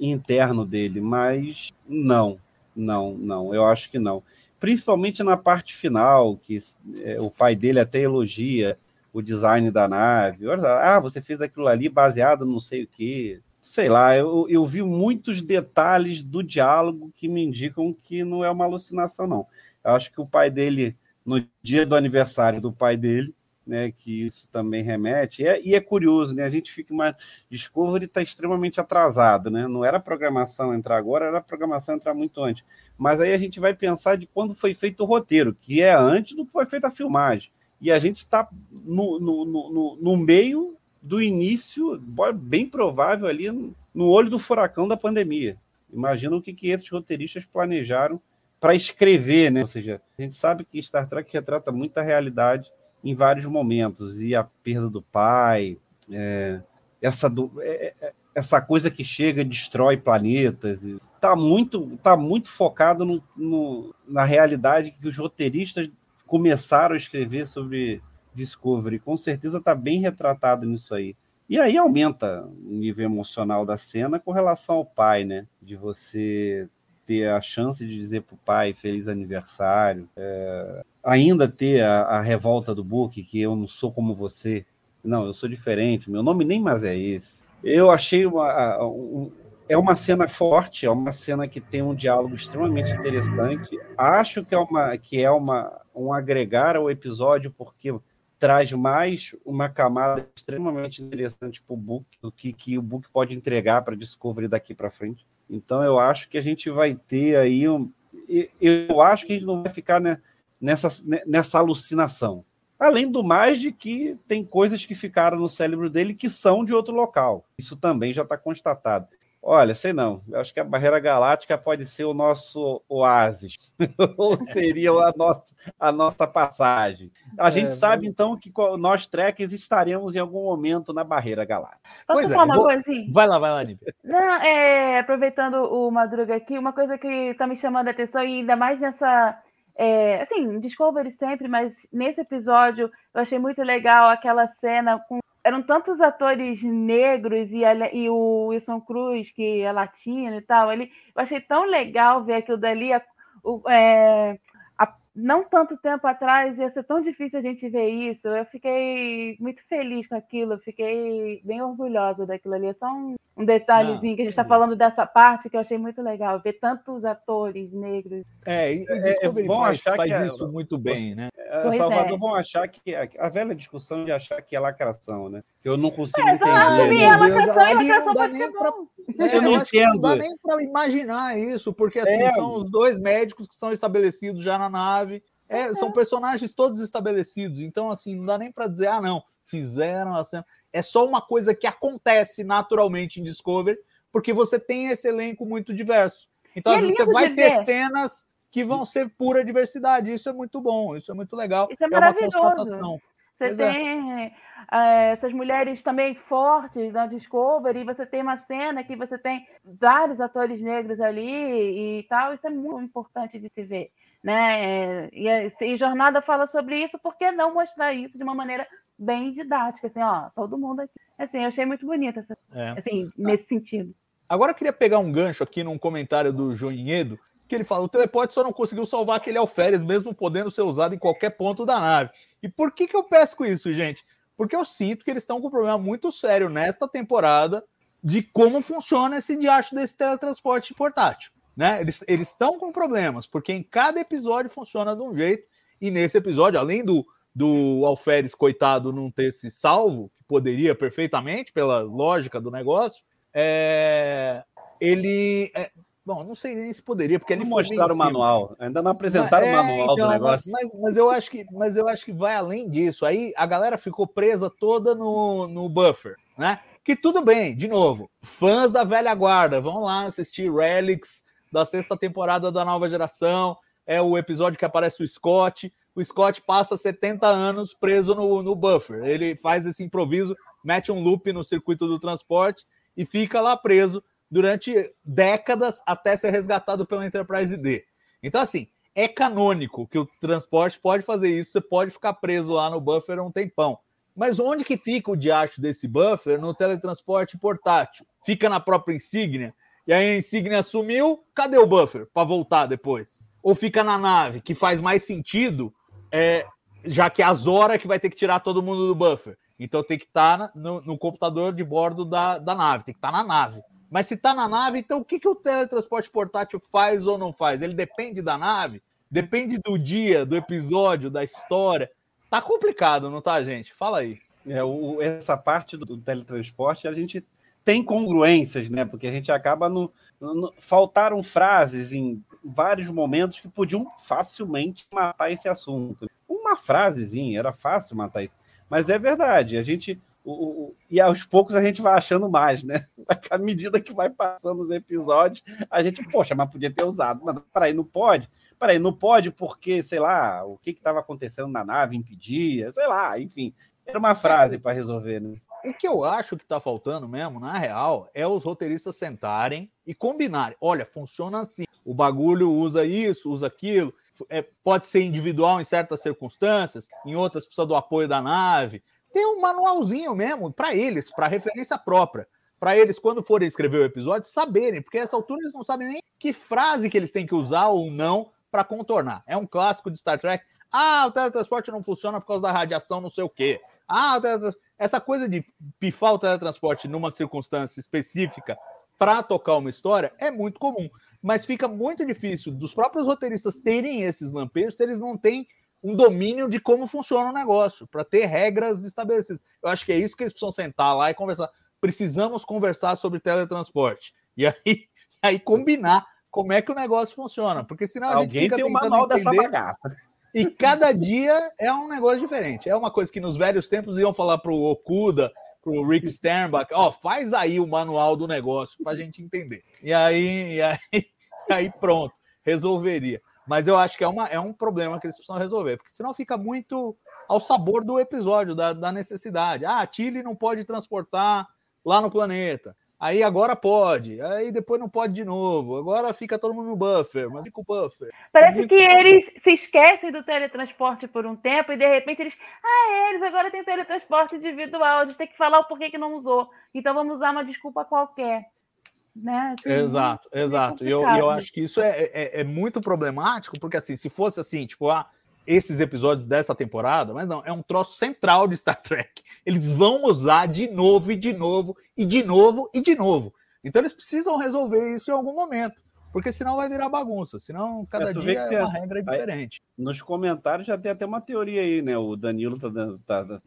interno dele, mas não, não, não, eu acho que não. Principalmente na parte final, que é, o pai dele até elogia o design da nave. Ah, você fez aquilo ali baseado no não sei o quê sei lá, eu, eu vi muitos detalhes do diálogo que me indicam que não é uma alucinação, não. Eu acho que o pai dele, no dia do aniversário do pai dele, né, que isso também remete, e é, e é curioso, né, a gente fica mais... Discovery está extremamente atrasado, né, não era programação entrar agora, era programação entrar muito antes, mas aí a gente vai pensar de quando foi feito o roteiro, que é antes do que foi feita a filmagem, e a gente está no, no, no, no meio do início, bem provável ali no olho do furacão da pandemia. Imagina o que, que esses roteiristas planejaram para escrever, né? Ou seja, a gente sabe que Star Trek retrata muita realidade em vários momentos e a perda do pai, é, essa, do, é, é essa coisa que chega e destrói planetas. Está muito, tá muito focado no, no, na realidade que os roteiristas começaram a escrever sobre Discovery, com certeza está bem retratado nisso aí. E aí aumenta o nível emocional da cena com relação ao pai, né? De você ter a chance de dizer para o pai feliz aniversário, é... ainda ter a, a, revolta do Book, que eu não sou como você, não, eu sou diferente, meu nome nem mais é esse. Eu achei uma, um, é uma cena forte, é uma cena que tem um diálogo extremamente interessante. Acho que é uma que é uma um agregar ao episódio porque traz mais uma camada extremamente interessante para o book, do que, que o book pode entregar para Discovery daqui para frente. Então eu acho que a gente vai ter aí um. Eu acho que a gente não vai ficar nessa, nessa alucinação. Além do mais de que tem coisas que ficaram no cérebro dele que são de outro local. Isso também já está constatado. Olha, sei não. Eu acho que a barreira galáctica pode ser o nosso oásis, ou seria a nossa, a nossa passagem. A é, gente sabe, então, que nós trekkers estaremos em algum momento na barreira galáctica. Posso pois falar é, uma vou... coisinha? Vai lá, vai lá, Nívia. Não, é, aproveitando o Madruga aqui, uma coisa que está me chamando a atenção, e ainda mais nessa. É, assim, Discovery sempre, mas nesse episódio eu achei muito legal aquela cena com eram tantos atores negros e, e o Wilson Cruz, que é latino e tal, ele, eu achei tão legal ver aquilo dali. A, o, é, não tanto tempo atrás ia ser tão difícil a gente ver isso. Eu fiquei muito feliz com aquilo, fiquei bem orgulhosa daquilo ali. É só um, um detalhezinho não, que a gente está falando dessa parte que eu achei muito legal, ver tantos atores negros. É, e, é, é bom faz, achar faz que é isso é, muito bem, né? É, Salvador é. vão achar que a, a, velha discussão de achar que é lacração, né? Que eu não consigo é, entender. Assumir a lacração e lacração pode ser pra... É, eu não entendo. Não dá nem para imaginar isso, porque assim, é. são os dois médicos que são estabelecidos já na nave. É, São personagens todos estabelecidos. Então, assim, não dá nem para dizer, ah, não, fizeram a cena. É só uma coisa que acontece naturalmente em Discovery, porque você tem esse elenco muito diverso. Então, às vezes, você vai ter ver. cenas que vão ser pura diversidade. Isso é muito bom, isso é muito legal. Isso é, é uma constatação. Você pois é. tem é. essas mulheres também fortes na Discovery, e você tem uma cena que você tem vários atores negros ali e tal. Isso é muito importante de se ver. Né? E, e Jornada fala sobre isso, por que não mostrar isso de uma maneira bem didática? Assim, ó, todo mundo aqui. Assim, eu achei muito bonita essa, é. assim, nesse sentido. Agora eu queria pegar um gancho aqui num comentário do Joinhedo, que ele fala: o teleporte só não conseguiu salvar aquele alferes, mesmo podendo ser usado em qualquer ponto da nave. E por que, que eu pesco isso, gente? Porque eu sinto que eles estão com um problema muito sério nesta temporada de como funciona esse diacho desse teletransporte portátil. Né? Eles estão com problemas, porque em cada episódio funciona de um jeito, e nesse episódio, além do, do Alferes, coitado, não ter se salvo, que poderia perfeitamente, pela lógica do negócio, é, ele é, Bom, não sei nem se poderia, porque Não mostraram o manual. Ainda não apresentaram É, o manual então, do negócio. Mas, mas eu acho que, mas eu acho que vai além disso. Aí a galera ficou presa toda no, no buffer, né? Que tudo bem, de novo, fãs da velha guarda, vão lá assistir Relics da sexta temporada da nova geração. É o episódio que aparece o Scott. O Scott passa 70 anos preso no, no buffer. Ele faz esse improviso, mete um loop no circuito do transporte e fica lá preso durante décadas até ser resgatado pela Enterprise D. Então, assim, é canônico que o transporte pode fazer isso, você pode ficar preso lá no buffer um tempão. Mas onde que fica o diacho desse buffer no teletransporte portátil? Fica na própria insígnia? E aí a insígnia sumiu, cadê o buffer para voltar depois? Ou fica na nave, que faz mais sentido, é, já que é a Zora que vai ter que tirar todo mundo do buffer. Então tem que estar no, no computador de bordo da, da nave, tem que estar na nave. Mas se está na nave, então o que, que o teletransporte portátil faz ou não faz? Ele depende da nave? Depende do dia, do episódio, da história. Tá complicado, não tá, gente? Fala aí. É, o- essa parte do, teletransporte, a gente tem congruências, né? Porque a gente acaba no, no- faltaram frases em vários momentos que podiam facilmente matar esse assunto. Uma frasezinha, era fácil matar isso. Mas é verdade, a gente. O- o- e aos poucos a gente vai achando mais, né? À medida que vai passando os episódios, a gente, poxa, mas podia ter usado. Mas peraí, não pode? Peraí, não pode porque, sei lá, o que estava acontecendo na nave impedia, sei lá, enfim. Era uma frase para resolver, né? O que eu acho que tá faltando mesmo, na real, é os roteiristas sentarem e combinarem. Olha, funciona assim. O bagulho usa isso, usa aquilo. É, pode ser individual em certas circunstâncias, em outras precisa do apoio da nave. Tem um manualzinho mesmo para eles, para referência própria. Para eles, quando forem escrever o episódio, saberem, porque essa altura eles não sabem nem que frase que eles têm que usar ou não para contornar. É um clássico de Star Trek. Ah, o teletransporte não funciona por causa da radiação, não sei o quê. Ah, essa coisa de pifar o teletransporte numa circunstância específica para tocar uma história é muito comum. Mas fica muito difícil dos próprios roteiristas terem esses lampejos se eles não têm um domínio de como funciona o negócio, para ter regras estabelecidas. Eu acho que é isso que eles precisam sentar lá e conversar. Precisamos conversar sobre teletransporte. E aí, aí combinar como é que o negócio funciona. Porque senão a gente Alguém fica tem o tentando manual dessa bagaça. e cada dia é um negócio diferente. É uma coisa que nos velhos tempos iam falar pro Okuda, pro Rick Sternbach, ó, faz aí o manual do negócio pra gente entender. E aí, e aí, e aí pronto, resolveria. Mas eu acho que é, uma, é um problema que eles precisam resolver, porque senão fica muito ao sabor do episódio, da, da necessidade. Ah, Tilly não pode transportar lá no planeta. Aí agora pode, aí depois não pode de novo. Agora fica todo mundo no buffer, mas fica o buffer. Parece que eles se esquecem do teletransporte por um tempo e de repente eles. Ah, é, eles agora têm teletransporte individual, a gente tem que falar o porquê que não usou. Então vamos usar uma desculpa qualquer. Né? Assim, Exato, é exato. E eu, e eu acho que isso é, é, é muito problemático, porque assim, se fosse assim, tipo, ah, esses episódios dessa temporada, mas não, é um troço central de Star Trek. Eles vão usar de novo e de novo, e de novo e de novo. Então eles precisam resolver isso em algum momento, porque senão vai virar bagunça, senão cada É, tu vê dia que é tem- uma regra diferente. Nos comentários já tem até uma teoria aí, né? O Danilo tá dando. Tá, tá-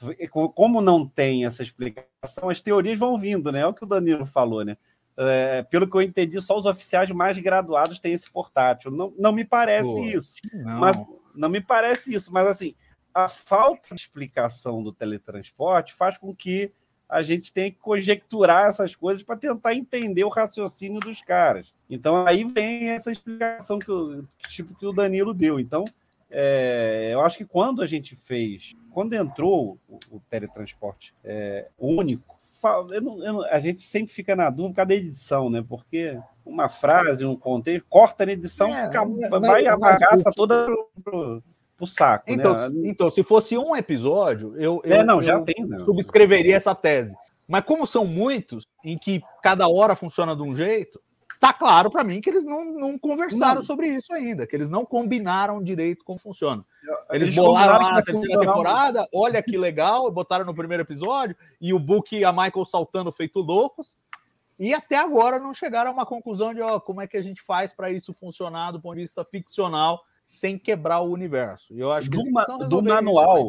como não tem essa explicação, as teorias vão vindo, né? É o que o Danilo falou, né? É, pelo que eu entendi, só os oficiais mais graduados têm esse portátil. Não, não me parece Pô, isso. Não. Mas não me parece isso, mas assim, a falta de explicação do teletransporte faz com que a gente tenha que conjecturar essas coisas para tentar entender o raciocínio dos caras. Então aí vem essa explicação que o tipo que o Danilo deu. Então é, eu acho que quando a gente fez, quando entrou o, o teletransporte é, único, eu não- eu não- a gente sempre fica na dúvida por causa da edição, né? Porque uma frase, um contexto, corta na edição, É, acaba- mas- vai a mas bagaça o- toda pro, pro, pro saco, Então, né? se- então, se fosse um episódio, eu, É, eu- não, já eu tem, né? subscreveria essa tese. Mas como são muitos, em que cada hora funciona de um jeito, tá claro para mim que eles não, não conversaram Não. sobre isso ainda, que eles não combinaram direito como funciona. Eles, Eles bolaram lá na terceira temporada, olha que legal, botaram no primeiro episódio, e o Book e a Michael saltando feito loucos, e até agora não chegaram a uma conclusão de ó, como é que a gente faz para isso funcionar do ponto de vista ficcional, sem quebrar o universo. E eu acho que Do ma- do isso manual.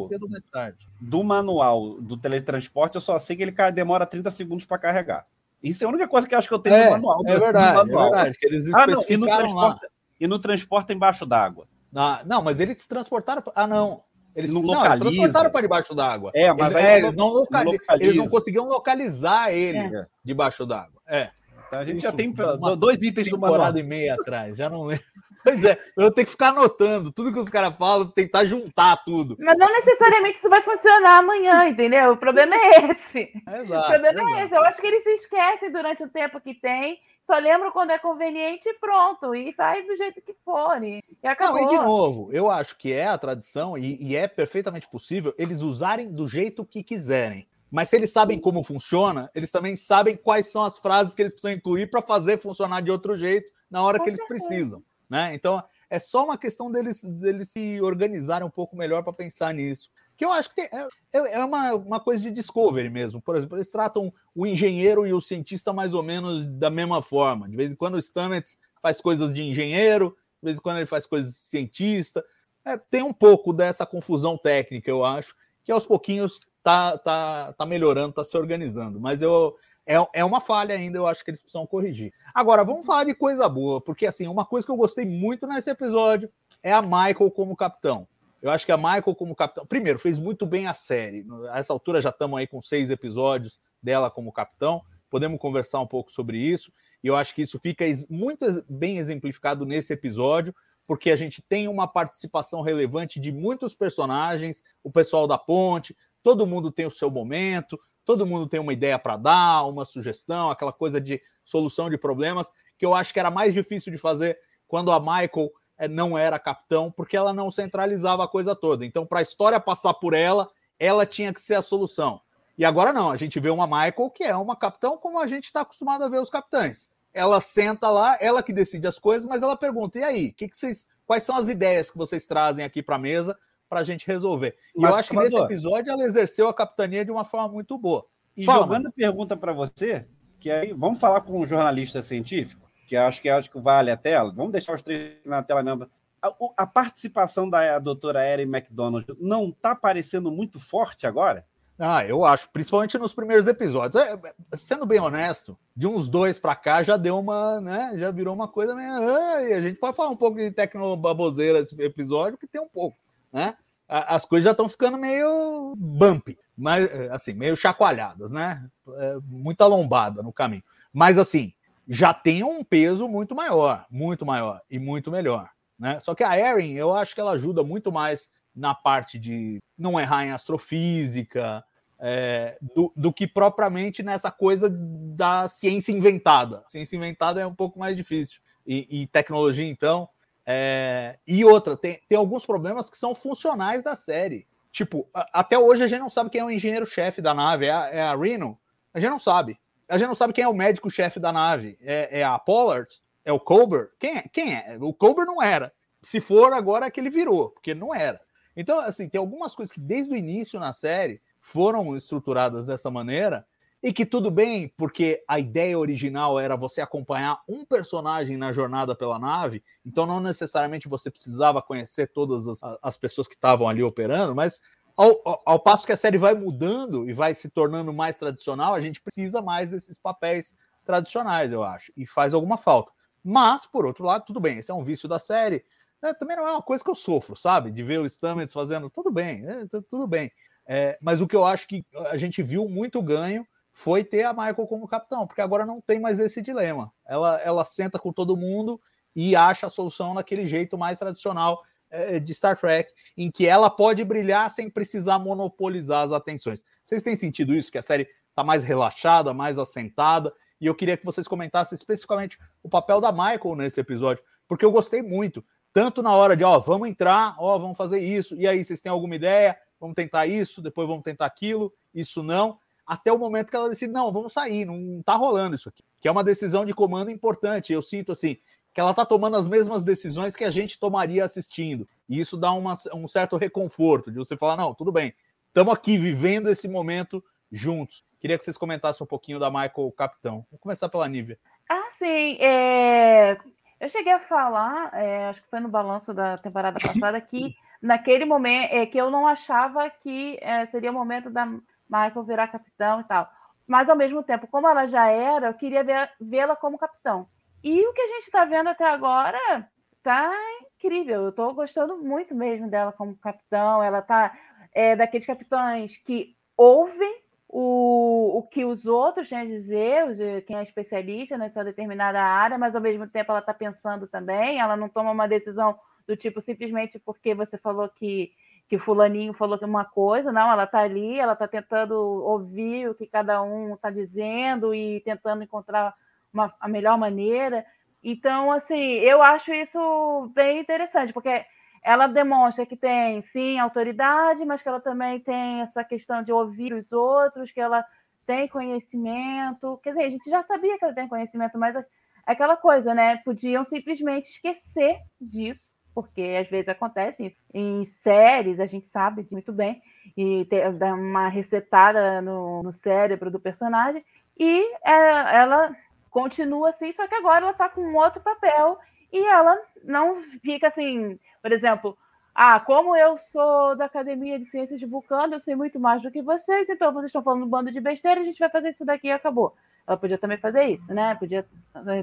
tarde. Do manual do teletransporte, eu só sei que ele demora 30 segundos para carregar. Isso é a única coisa que eu acho que eu tenho É, no manual. é verdade, do é manual. verdade. Eles Ah, não, e no, lá. transporte, e no transporte embaixo d'água. Ah, não, mas eles transportaram. Ah, não. Eles Não não, eles transportaram para debaixo d'água. É, mas eles, é, não eles, não locali- não localiza. eles não conseguiam localizar ele É. debaixo d'água. É. Então, a gente Isso, já tem dois itens do manual. Temporada e meia atrás, já não lembro. Pois é, eu tenho que ficar anotando tudo que os caras falam, tentar juntar tudo. Mas não necessariamente isso vai funcionar amanhã, entendeu? O problema é esse. o Exato. problema exato. é esse. Eu acho que eles se esquecem durante o tempo que tem, só lembram quando é conveniente e pronto. E faz do jeito que for. E, e acabou. Não, e de novo, eu acho que é a tradição e, e é perfeitamente possível eles usarem do jeito que quiserem. Mas se eles sabem como funciona, eles também sabem quais são as frases que eles precisam incluir para fazer funcionar de outro jeito na hora Com que eles certeza. precisam. Né? Então, é só uma questão deles, deles se organizarem um pouco melhor para pensar nisso. Que eu acho que tem- é, é- é uma, uma coisa de discovery mesmo. Por exemplo, eles tratam o engenheiro e o cientista mais ou menos da mesma forma. De vez em quando o Stamets faz coisas de engenheiro, de vez em quando ele faz coisas de cientista. É, tem um pouco dessa confusão técnica, eu acho, que aos pouquinhos tá, tá, tá melhorando, tá se organizando. Mas eu é, é uma falha ainda, eu acho que eles precisam corrigir. Agora, vamos falar de coisa boa, porque assim, uma coisa que eu gostei muito nesse episódio é a Michael como capitão. Eu acho que a Michael como capitão, primeiro, fez muito bem a série. A essa altura já estamos aí com seis episódios dela como capitão. Podemos conversar um pouco sobre isso. E eu acho que isso fica muito bem exemplificado nesse episódio, porque a gente tem uma participação relevante de muitos personagens, o pessoal da ponte, todo mundo tem o seu momento, todo mundo tem uma ideia para dar, uma sugestão, aquela coisa de solução de problemas, que eu acho que era mais difícil de fazer quando a Michael eh, não era capitão, porque ela não centralizava a coisa toda. Então, para a história passar por ela, ela tinha que ser a solução. E agora não, a gente vê uma Michael que é uma capitão como a gente está acostumado a ver os capitães. Ela senta lá, ela que decide as coisas, mas ela pergunta: e aí, que que vocês, quais são as ideias que vocês trazem aqui para a mesa para a gente resolver? E Mas, eu acho que nesse episódio ela exerceu a capitania de uma forma muito boa. E Fala, jogando a pergunta para você, que aí vamos falar com um jornalista científico, que acho que acho que vale a tela. Vamos deixar os três na tela mesmo. A, a participação da doutora Erin McDonald não está parecendo muito forte agora? Ah, eu acho, principalmente nos primeiros episódios. É, é, sendo bem honesto, de uns dois para cá já deu uma, né? Já virou uma coisa meio. Ai, a gente pode falar um pouco de tecnobaboseira esse episódio, que tem um pouco, né? As coisas já estão ficando meio bumpy, mas é, assim, meio chacoalhadas, né? É, muita lombada no caminho. Mas assim, já tem um peso muito maior, muito maior e muito melhor, né? Só que a Erin, eu acho que ela ajuda muito mais na parte de não errar em astrofísica, é, do, do que propriamente nessa coisa da ciência inventada. Ciência inventada é um pouco mais difícil. E, e tecnologia, então. É, E outra, tem, tem alguns problemas que são funcionais da série. Tipo, a- até hoje a gente não sabe quem é o engenheiro-chefe da nave. É a, é a Reno? A gente não sabe. A gente não sabe quem é o médico-chefe da nave. É, é a Pollard? É o Colbert? Quem é? Quem é? O Colbert não era. Se for, agora é que ele virou, porque não era. Então, assim, tem algumas coisas que desde o início na série foram estruturadas dessa maneira e que tudo bem, porque a ideia original era você acompanhar um personagem na jornada pela nave, então não necessariamente você precisava conhecer todas as, as pessoas que estavam ali operando, mas ao, ao- ao passo que a série vai mudando e vai se tornando mais tradicional, a gente precisa mais desses papéis tradicionais, eu acho, e faz alguma falta. Mas, por outro lado, tudo bem, esse é um vício da série. né, também não é uma coisa que eu sofro, sabe? De ver o Stamets fazendo, tudo bem, é, tu- tudo bem. É, mas o que eu acho que a gente viu muito ganho foi ter a Michael como capitão, porque agora não tem mais esse dilema. Ela, ela senta com todo mundo e acha a solução naquele jeito mais tradicional é, de Star Trek, em que ela pode brilhar sem precisar monopolizar as atenções. Vocês têm sentido isso? Que a série está mais relaxada, mais assentada? E eu queria que vocês comentassem especificamente o papel da Michael nesse episódio, porque eu gostei muito. Tanto na hora de, ó, vamos entrar, ó, vamos fazer isso, e aí, vocês têm alguma ideia? Vamos tentar isso, depois vamos tentar aquilo, isso não. Até o momento que ela decide, não, vamos sair, não tá rolando isso aqui. Que é uma decisão de comando importante. Eu sinto assim, que ela tá tomando as mesmas decisões que a gente tomaria assistindo. E isso dá uma, um certo reconforto de você falar, não, tudo bem, estamos aqui vivendo esse momento juntos. Queria que vocês comentassem um pouquinho da Michael Capitão. Vamos começar pela Nívia. Ah, sim. é, Eu cheguei a falar, é, acho que foi no balanço da temporada passada, que naquele momento é que eu não achava que é, seria o momento da Michael virar capitão e tal. mas ao mesmo tempo, como ela já era, eu queria vê-la como capitão. E o que a gente está vendo até agora tá incrível. Eu estou gostando muito mesmo dela como capitão. Ela tá é, daqueles capitães que ouvem o, o que os outros têm a dizer, quem é especialista nessa sua determinada área, mas ao mesmo tempo ela está pensando também. Ela não toma uma decisão do tipo simplesmente porque você falou que que fulaninho falou uma coisa, não, ela está ali, ela está tentando ouvir o que cada um está dizendo e tentando encontrar uma, a melhor maneira. Então, assim, eu acho isso bem interessante, porque ela demonstra que tem, sim, autoridade, mas que ela também tem essa questão de ouvir os outros, que ela tem conhecimento. Quer dizer, a gente já sabia que ela tem conhecimento, mas é aquela coisa, né? Podiam simplesmente esquecer disso porque às vezes acontece isso. Em séries, a gente sabe muito bem, e dá uma resetada no, no, cérebro do personagem, e é, ela continua assim, só que agora ela está com um outro papel, e ela não fica assim, por exemplo, ah, como eu sou da Academia de Ciências de Vulcano, eu sei muito mais do que vocês, então vocês estão falando um bando de besteira, a gente vai fazer isso daqui e acabou. Ela podia também fazer isso, né? Podia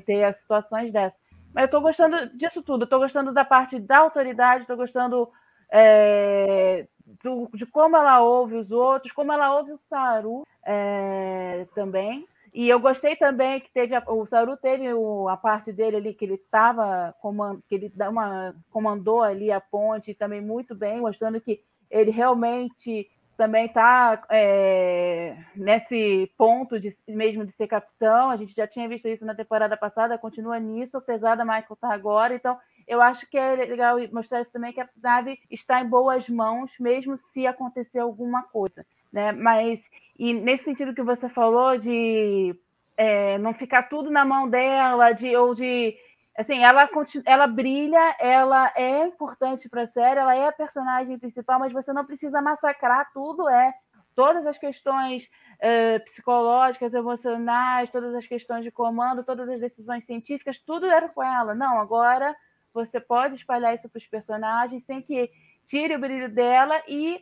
ter as situações dessas. Mas eu estou gostando disso tudo. Estou gostando da parte da autoridade, estou gostando é, do, de como ela ouve os outros, como ela ouve o Saru é, também. E eu gostei também que teve a, o Saru teve o, a parte dele ali que ele estava que ele uma, comandou ali a ponte também muito bem, mostrando que ele realmente também está é, nesse ponto de, mesmo de ser capitão. A gente já tinha visto isso na temporada passada, continua nisso, apesar da Michael estar tá agora. Então, eu acho que é legal mostrar isso também, que a nave está em boas mãos, mesmo se acontecer alguma coisa. Né? Mas, e nesse sentido que você falou de é, não ficar tudo na mão dela, de, ou de assim, ela, ela brilha, ela é importante para a série, ela é a personagem principal, mas você não precisa massacrar tudo, é todas as questões uh, psicológicas, emocionais, todas as questões de comando, todas as decisões científicas, tudo era com ela. Não, agora você pode espalhar isso para os personagens sem que tire o brilho dela e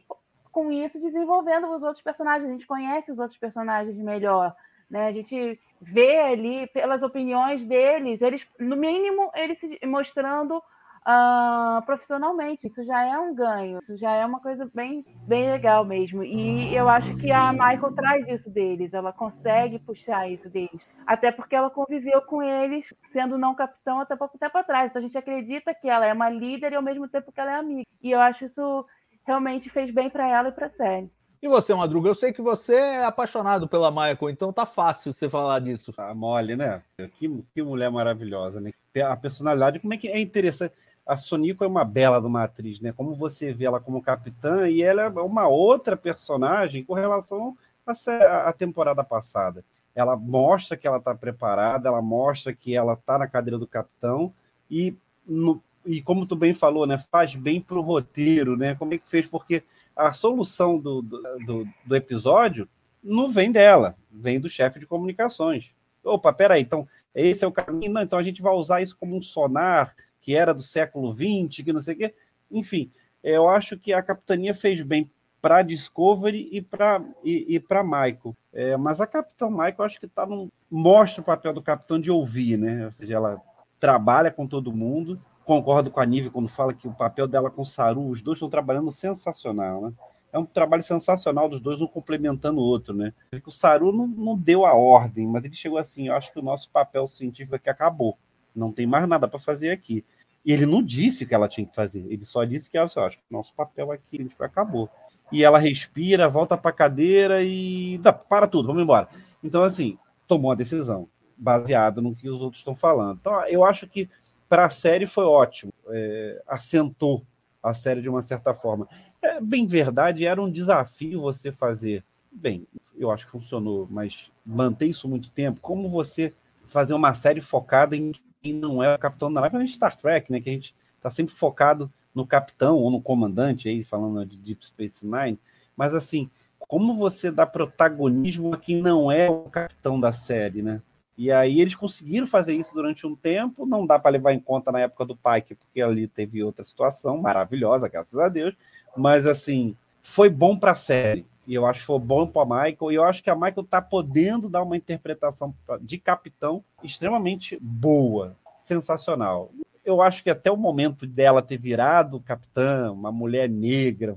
com isso desenvolvendo os outros personagens. A gente conhece os outros personagens melhor, né? A gente ver ali pelas opiniões deles, eles, no mínimo, eles se mostrando uh, profissionalmente. Isso já é um ganho, isso já é uma coisa bem, bem legal mesmo. E eu acho que a Michael traz isso deles, ela consegue puxar isso deles. Até porque ela conviveu com eles, sendo não capitão até pouco tempo atrás. Então a gente acredita que ela é uma líder e ao mesmo tempo que ela é amiga. E eu acho isso realmente fez bem para ela e para a série. E você, Madruga? Eu sei que você é apaixonado pela Michael, então tá fácil você falar disso. Tá mole, né? Que, que mulher maravilhosa, né? A personalidade, como é que é interessante. A Sonico é uma bela de uma atriz, né? Como você vê ela como capitã e ela é uma outra personagem com relação à, temporada passada. Ela mostra que ela está preparada, ela mostra que ela está na cadeira do capitão e, no, e como tu bem falou, né? Faz bem pro roteiro, né? Como é que fez? Porque a solução do, do, do, episódio não vem dela, vem do chefe de comunicações. Opa, peraí, então esse é o caminho? Não, então a gente vai usar isso como um sonar que era do século XX, que não sei o quê. Enfim, eu acho que a capitania fez bem para Discovery e para e, e para Michael. É, mas a Capitão Michael acho que tá num, mostra o papel do capitão de ouvir, né? Ou seja, ela trabalha com todo mundo, concordo com a Nive quando fala que o papel dela com o Saru, os dois estão trabalhando sensacional, né? É um trabalho sensacional dos dois, um complementando o outro, né? O Saru não, não deu a ordem, mas ele chegou assim: eu acho que o nosso papel científico aqui acabou. Não tem mais nada para fazer aqui. E ele não disse o que ela tinha que fazer, ele só disse que eu acho que o nosso papel aqui gente acabou. E ela respira, volta para a cadeira e. Não, para tudo, vamos embora. Então, assim, tomou a decisão, baseada no que os outros estão falando. Então, eu acho que para a série foi ótimo, é, assentou a série de uma certa forma. É bem verdade, era um desafio você fazer. Bem, eu acho que funcionou, mas manter isso muito tempo. Como você fazer uma série focada em quem não é o capitão da nave? A gente Star Trek, né? Que a gente está sempre focado no capitão ou no comandante, aí falando de Deep Space Nine. Mas assim, como você dá protagonismo a quem não é o capitão da série, né? E aí eles conseguiram fazer isso durante um tempo, não dá para levar em conta na época do Pike, porque ali teve outra situação maravilhosa, graças a Deus, mas assim, foi bom para a série. E eu acho que foi bom para Michael. E eu acho que a Michael está podendo dar uma interpretação de capitão extremamente boa, sensacional. Eu acho que até o momento dela ter virado capitã, uma mulher negra,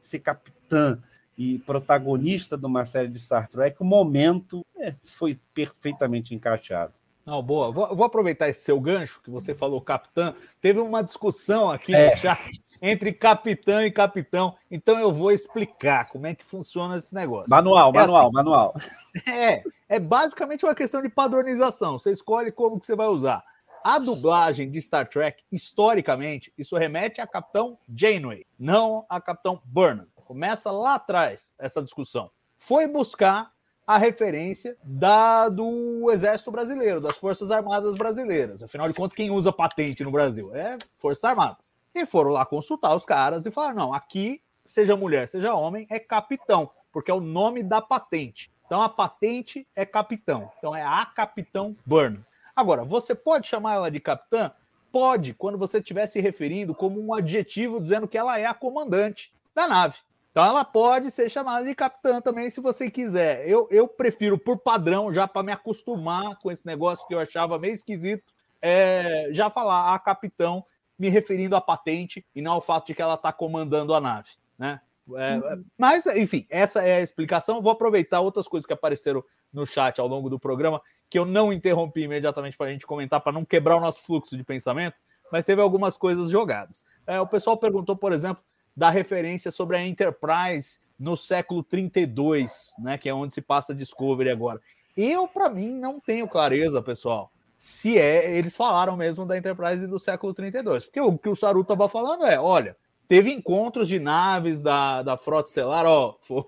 ser capitã e protagonista de uma série de Star Trek, o momento é, foi perfeitamente encaixado. Não, boa. Vou, vou, aproveitar esse seu gancho que você falou, capitã. Teve uma discussão aqui é. no chat entre capitã e capitão. Então eu vou explicar como é que funciona esse negócio. Manual, é manual, assim, manual. É, é basicamente uma questão de padronização. Você escolhe como que você vai usar. A dublagem de Star Trek, historicamente, isso remete a Capitão Janeway, não a Capitão Burnham. Começa lá atrás essa discussão. Foi buscar a referência da, do Exército Brasileiro, das Forças Armadas Brasileiras. Afinal de contas, quem usa patente no Brasil é Forças Armadas. E foram lá consultar os caras e falaram: não, aqui, seja mulher, seja homem, é capitão, porque é o nome da patente. Então a patente é capitão. Então é a Capitão Burnham. Agora, você pode chamar ela de capitã? Pode, quando você estiver se referindo como um adjetivo dizendo que ela é a comandante da nave. Então ela pode ser chamada de capitã também, se você quiser. Eu, eu prefiro, por padrão, já para me acostumar com esse negócio que eu achava meio esquisito, é, já falar a capitão, me referindo à patente e não ao fato de que ela está comandando a nave. Né? É, uhum. Mas, enfim, essa é a explicação. Vou aproveitar outras coisas que apareceram no chat ao longo do programa, que eu não interrompi imediatamente para a gente comentar, para não quebrar o nosso fluxo de pensamento, mas teve algumas coisas jogadas. É, o pessoal perguntou, por exemplo, da referência sobre a Enterprise no século 32, né, que é onde se passa Discovery agora. Eu, para mim, não tenho clareza, pessoal, se é. Eles falaram mesmo da Enterprise do século 32. Porque o que o Saru estava falando é: olha, teve encontros de naves da, da Frota Estelar, ó, foi,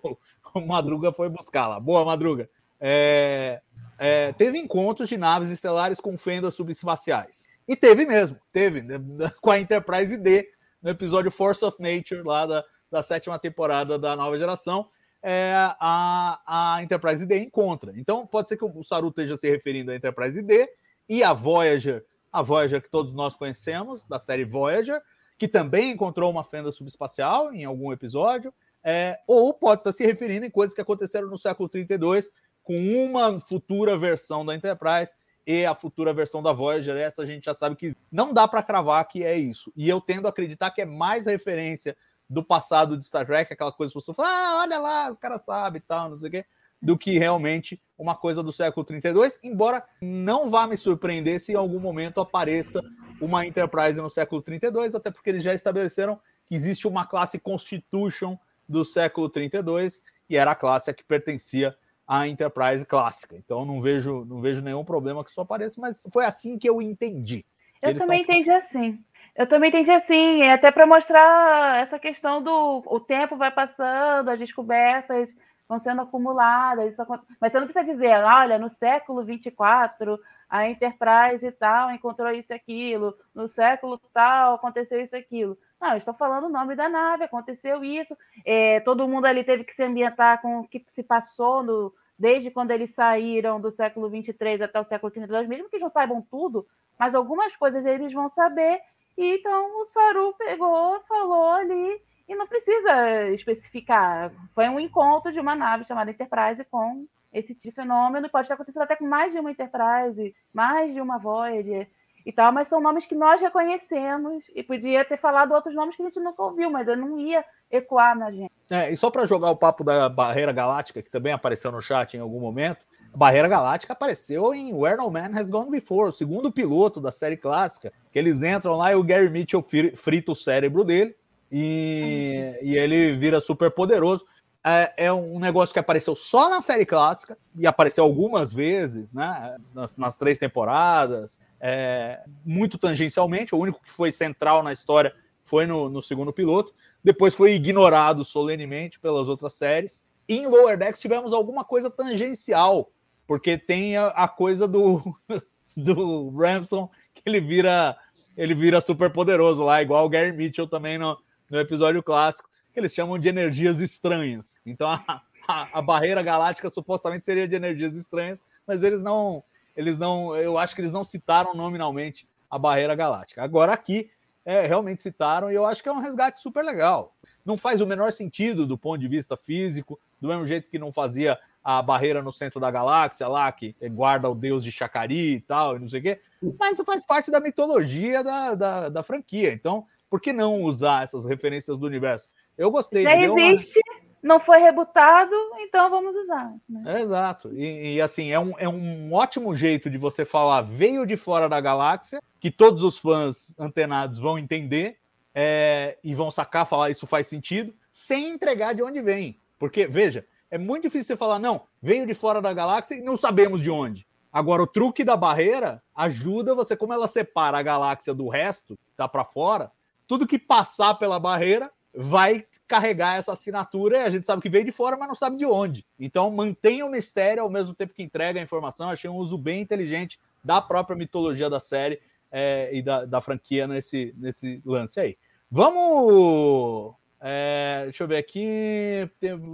o Madruga foi buscar lá. Boa, Madruga. É, é, teve encontros de naves estelares com fendas subespaciais. E teve mesmo, teve, né, com a Enterprise D, no episódio Force of Nature, lá da, da sétima temporada da nova geração, é, a, a Enterprise D encontra. Então, pode ser que o Saru esteja se referindo à Enterprise D e a Voyager, a Voyager que todos nós conhecemos, da série Voyager, que também encontrou uma fenda subespacial em algum episódio, é, ou pode estar se referindo em coisas que aconteceram no século 32 com uma futura versão da Enterprise e a futura versão da Voyager. Essa a gente já sabe que não dá para cravar que é isso. E eu tendo a acreditar que é mais referência do passado de Star Trek, aquela coisa que você fala, ah, olha lá, os caras sabem e tal, não sei o quê, do que realmente uma coisa do século 32, embora não vá me surpreender se em algum momento apareça uma Enterprise no século 32, até porque eles já estabeleceram que existe uma classe Constitution do século 32 e era a classe a que pertencia a Enterprise clássica. Então não vejo, não vejo nenhum problema que isso apareça, mas foi assim que eu entendi. Eu também entendi assim. Eu também entendi assim, até para mostrar essa questão do o tempo vai passando, as descobertas vão sendo acumuladas. Isso, mas você não precisa dizer, olha, no século 24 a Enterprise e tal encontrou isso e aquilo, no século tal aconteceu isso e aquilo. Não, estou falando o nome da nave, aconteceu isso, é, todo mundo ali teve que se ambientar com o que se passou no, desde quando eles saíram do século 23 até o século 32, mesmo que não saibam tudo, mas algumas coisas eles vão saber. E então o Saru pegou, falou ali, e não precisa especificar. Foi um encontro de uma nave chamada Enterprise com esse tipo de fenômeno pode ter acontecido até com mais de uma Enterprise, mais de uma Voyager e tal, mas são nomes que nós reconhecemos e podia ter falado outros nomes que a gente nunca ouviu, mas eu não ia ecoar na gente. É, e só para jogar o papo da Barreira Galáctica, que também apareceu no chat em algum momento, a Barreira Galáctica apareceu em Where No Man Has Gone Before, o segundo piloto da série clássica, que eles entram lá e o Gary Mitchell frita o cérebro dele e, e ele vira super poderoso é, é, um negócio que apareceu só na série clássica e apareceu algumas vezes, né? Nas, nas três temporadas, é, muito tangencialmente. O único que foi central na história foi no, no, segundo piloto. Depois foi ignorado solenemente pelas outras séries. E em Lower Decks tivemos alguma coisa tangencial, porque tem a, a coisa do, do Ramson que ele vira ele vira super poderoso lá, igual o Gary Mitchell também no, no episódio clássico que eles chamam de energias estranhas. Então a, a, a, barreira galáctica supostamente seria de energias estranhas, mas eles não, eles não, eu acho que eles não citaram nominalmente a barreira galáctica. Agora aqui é, realmente citaram e eu acho que é um resgate super legal. Não faz o menor sentido do ponto de vista físico, do mesmo jeito que não fazia a barreira no centro da galáxia lá, que guarda o deus de Chacari e tal, e não sei o quê. Mas faz parte da mitologia da, da, da franquia. Então, por que não usar essas referências do universo? Eu gostei. Já deu uma- existe, não foi rebutado, então vamos usar. né? Exato. E, e, assim, é um, é um ótimo jeito de você falar veio de fora da galáxia, que todos os fãs antenados vão entender é, e vão sacar, falar isso faz sentido, sem entregar de onde vem. Porque, veja, é muito difícil você falar, não, veio de fora da galáxia e não sabemos de onde. Agora, o truque da barreira ajuda você, como ela separa a galáxia do resto, que está para fora, tudo que passar pela barreira vai carregar essa assinatura e a gente sabe que veio de fora, mas não sabe de onde. Então, mantenha o mistério ao mesmo tempo que entrega a informação. Achei um uso bem inteligente da própria mitologia da série é, e da, da franquia nesse, nesse lance aí. Vamos. é, deixa eu ver aqui.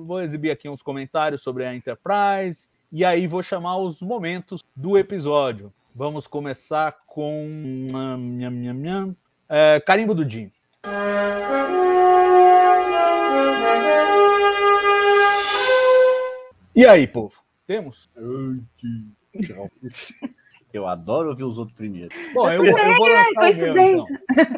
Vou exibir aqui uns comentários sobre a Enterprise. E aí vou chamar os momentos do episódio. Vamos começar com. Nham, nham. É, Carimbo do Jim. E aí, povo? Temos? Eu adoro ouvir os outros primeiro. Bom, eu vou, eu vou lançar o meu, então.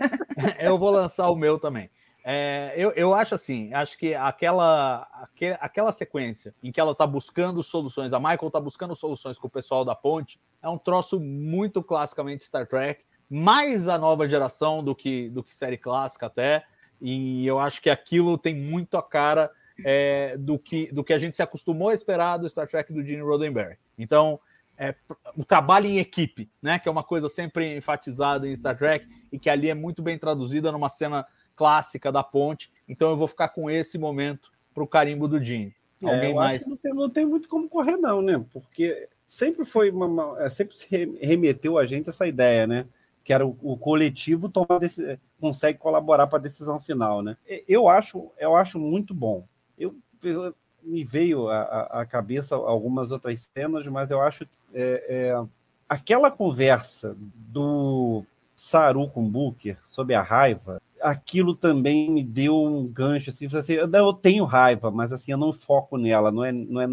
Eu vou lançar o meu também. É, eu, eu acho assim, acho que aquela, aque- aquela sequência em que ela tá buscando soluções, a Michael tá buscando soluções com o pessoal da ponte, é um troço muito classicamente Star Trek, mais a nova geração do que, do que série clássica até, e eu acho que aquilo tem muito a cara é, do, que, do que a gente se acostumou a esperar do Star Trek do Gene Roddenberry. Então, é, o trabalho em equipe, né, que é uma coisa sempre enfatizada em Star Trek e que ali é muito bem traduzida numa cena clássica da ponte. Então eu vou ficar com esse momento para o carimbo do Gene. É, Alguém acho mais? Não tem, não tem muito como correr, não, né? Porque sempre foi uma, é, sempre se re- remeteu a gente essa ideia, né? Que era o, o coletivo tomar deci- consegue colaborar para a decisão final, né? Eu acho, eu acho muito bom. Me veio à- cabeça algumas outras cenas, mas eu acho é, é, aquela conversa do Saru com Booker sobre a raiva, aquilo também me deu um gancho assim, assim eu, tenho raiva, mas assim eu não foco nela, não é, não é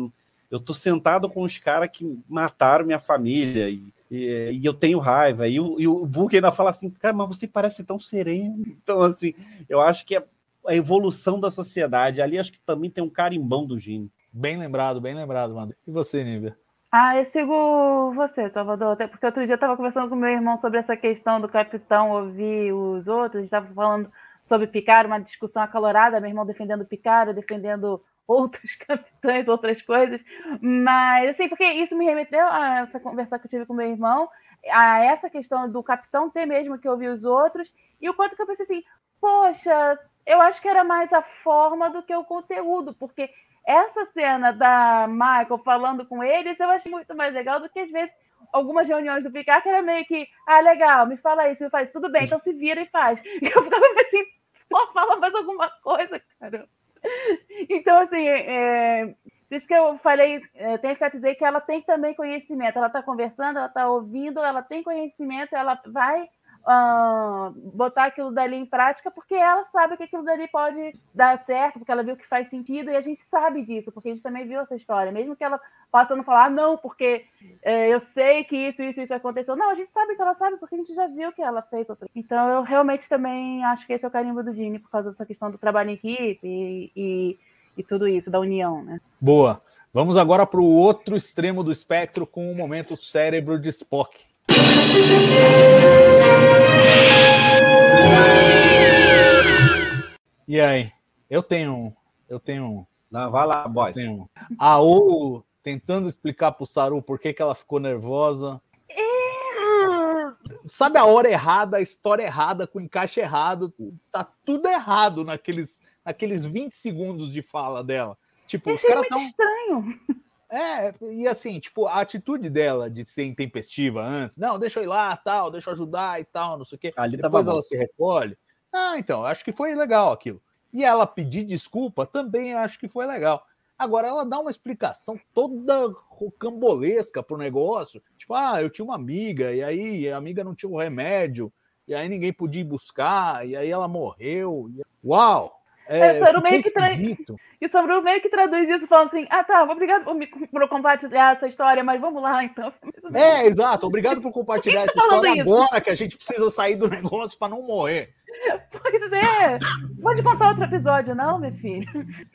eu tô sentado com os caras que mataram minha família e, e, e eu tenho raiva e o, e o Booker ainda fala assim, cara, mas você parece tão sereno. Então assim, eu acho que é a evolução da sociedade ali acho que também tem um carimbão do Gene. Bem lembrado, bem lembrado, mano. E você, Nívia? Ah, eu sigo você, Salvador, até porque outro dia eu estava conversando com meu irmão sobre essa questão do capitão ouvir os outros, estava falando sobre Picard, uma discussão acalorada, meu irmão defendendo Picard, eu defendendo outros capitães, outras coisas, mas assim, porque isso me remeteu a essa conversa que eu tive com meu irmão, a essa questão do capitão ter mesmo que ouvir os outros, e o quanto que eu pensei assim, poxa, eu acho que era mais a forma do que o conteúdo, porque essa cena da Michael falando com eles, eu achei muito mais legal do que às vezes algumas reuniões do Picard que era meio que, ah, legal, me fala isso, me faz isso, tudo bem, então se vira e faz. E eu ficava assim, pô, fala mais alguma coisa, cara. Então, assim, é, por isso que eu falei, é, tem que dizer que ela tem também conhecimento, ela está conversando, ela está ouvindo, ela tem conhecimento, ela vai ah, botar aquilo dali em prática, porque ela sabe que aquilo dali pode dar certo, porque ela viu que faz sentido, e a gente sabe disso, porque a gente também viu essa história. Mesmo que ela possa não falar, "Ah, não, porque é, eu sei que isso, isso, isso aconteceu. Não, a gente sabe que ela sabe, porque a gente já viu que ela fez. Então, eu realmente também acho que esse é o carimbo do Dini, por causa dessa questão do trabalho em equipe e, e, e tudo isso, da união, né? Boa. Vamos agora para o outro extremo do espectro com o momento cérebro de Spock. E aí? Eu tenho, eu tenho, Não, vai lá, boys. tenho a O tentando explicar pro Saru por que, que ela ficou nervosa. Sabe a hora errada, a história errada, com o encaixe errado, tá tudo errado naqueles, naqueles 20 segundos de fala dela. Tipo, Eu os achei caras estão estranho. é, e assim, tipo, a atitude dela de ser intempestiva antes, não, deixa eu ir lá, tal, deixa eu ajudar e tal, não sei o quê. Ali tava Depois bom. ela se recolhe. Ah, então, acho que foi legal aquilo. E ela pedir desculpa também acho que foi legal. Agora, ela dá uma explicação toda rocambolesca pro negócio. Tipo, ah, eu tinha uma amiga, e aí a amiga não tinha o remédio, e aí ninguém podia ir buscar, e aí ela morreu. e- Uau! É, o Saru ficou meio que tra-. E o Saru meio que traduz isso falando assim: ah, tá, obrigado por, me, por compartilhar essa história, mas vamos lá então. É, exato. Obrigado por compartilhar Por essa tá história isso? agora que a gente precisa sair do negócio para não morrer. Pois é. Pode contar outro episódio, não, meu filho?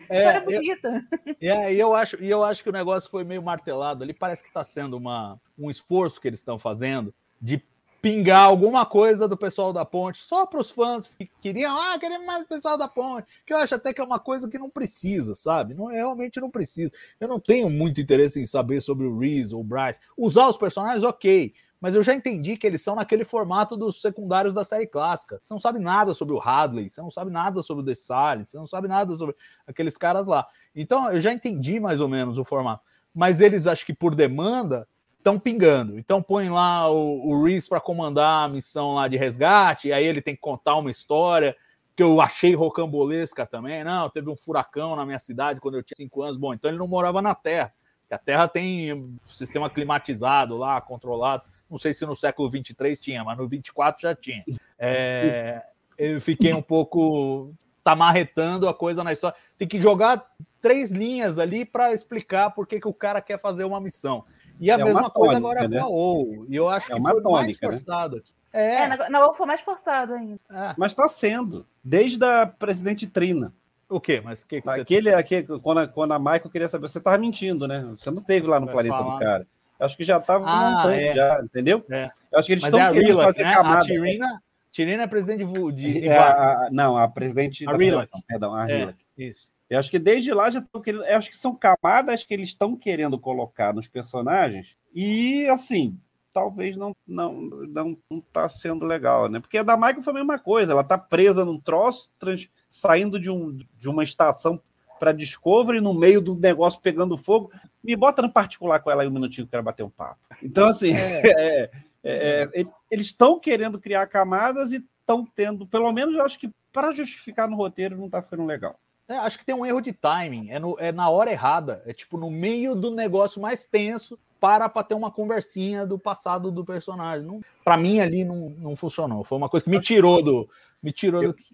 É, História eu- bonita. E eu acho, e eu acho que o negócio foi meio martelado ali. Parece que está sendo uma, um esforço que eles estão fazendo de pingar alguma coisa do pessoal da ponte só para os fãs que queriam, ah, queremos mais pessoal da ponte. Que eu acho até que é uma coisa que não precisa, sabe? Não, realmente não precisa. Eu não tenho muito interesse em saber sobre o Reese ou o Bryce. Usar os personagens, ok. Mas eu já entendi que eles são naquele formato dos secundários da série clássica. Você não sabe nada sobre o Hadley, você não sabe nada sobre o DeSales, você não sabe nada sobre aqueles caras lá. Então, eu já entendi mais ou menos o formato. Mas eles, acho que por demanda, estão pingando. Então, põe lá o, o Reese para comandar a missão lá de resgate, e aí ele tem que contar uma história que eu achei rocambolesca também. Não, teve um furacão na minha cidade quando eu tinha cinco anos. Bom, então ele não morava na Terra. A Terra tem um sistema climatizado lá, controlado. Não sei se no século 23 tinha, mas no 24 já tinha. É, eu fiquei um pouco tá marretando a coisa na história. Tem que jogar três linhas ali para explicar por que, que o cara quer fazer uma missão. E a É mesma coisa tônica, agora né? com a OU. E eu acho É que foi mais tônica, né? forçado aqui. É, É, na, na UFO foi mais forçado ainda. é. Mas está sendo, desde a presidente Trina. O quê? Mas o que, que você Aquele, aquele, quando, a, quando a Michael queria saber, você estava mentindo, né? Você não teve lá no Vai planeta falar. do cara. Acho que já estava Ah, montando, é. já, entendeu? É. Eu acho que eles Mas é estão a querendo fazer né? camada. A Tirina, Tirina é presidente de, de, É, a- a- não, a presidente A da Rilak. federação, perdão, a É, isso. Eu acho que desde lá já estão querendo. Eu acho que são camadas que eles estão querendo colocar nos personagens. E assim, talvez não não não, não tá sendo legal, né? Porque a da Michael foi a mesma coisa. Ela tá presa num troço, trans- saindo de, um, de uma estação para Discovery, no meio do negócio pegando fogo. Me bota no particular com ela aí um minutinho que eu quero bater um papo. Então, assim, é, é, é, eles estão querendo criar camadas e estão tendo, pelo menos eu acho que para justificar no roteiro não tá ficando legal. É, acho que tem um erro de timing. É, no- é na hora errada. É tipo no meio do negócio mais tenso para para ter uma conversinha do passado do personagem. Não, para mim ali não, não funcionou. Foi uma coisa que me tirou do. Me tirou do. Que,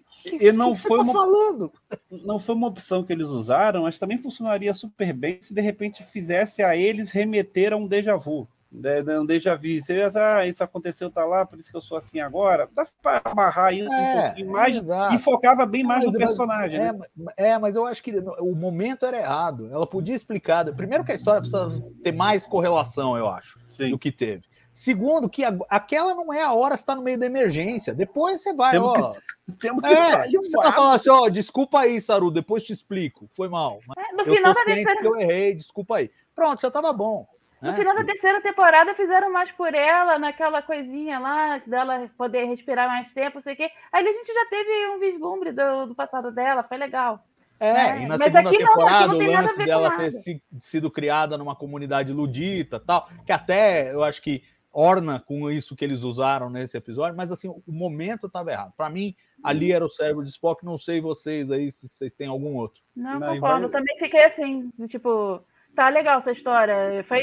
e não que foi tá uma- falando? não foi uma opção que eles usaram, mas também funcionaria super bem se de repente fizesse a eles remeter a um déjà vu. né, né, Um déjà vu. Seria, ah, isso aconteceu, tá lá, por isso que eu sou assim agora. Dá para amarrar isso um pouquinho mais e focava bem mais Mas- no mas- personagem. É, né? mas- é, mas eu acho que o momento era errado. Ela podia explicar. Primeiro, que a história precisa ter mais correlação, eu acho, Sim. do que teve. Segundo, que a- aquela não é a hora, está no meio da emergência. Depois você vai, Temos ó. que, temos que É, sair você tá falando assim, ó, desculpa aí, Saru, depois te explico. Foi mal. Mas É, No eu final da terceira, que eu errei, desculpa aí. Pronto, já tava bom. no né? final da terceira temporada fizeram mais por ela, naquela coisinha lá, dela poder respirar mais tempo, não sei o quê. Aí a gente já teve um vislumbre do, do passado dela, foi legal. É, É, e na mas segunda aqui não, aqui temporada, não o lance dela ter si- sido criada numa comunidade ludita tal, que até eu acho que orna com isso que eles usaram nesse episódio, mas assim, o momento estava errado. Para mim, ali era o cérebro de Spock, não sei vocês aí se vocês têm algum outro. Não, Não, concordo. vai- Também fiquei assim, tipo, tá legal essa história. Foi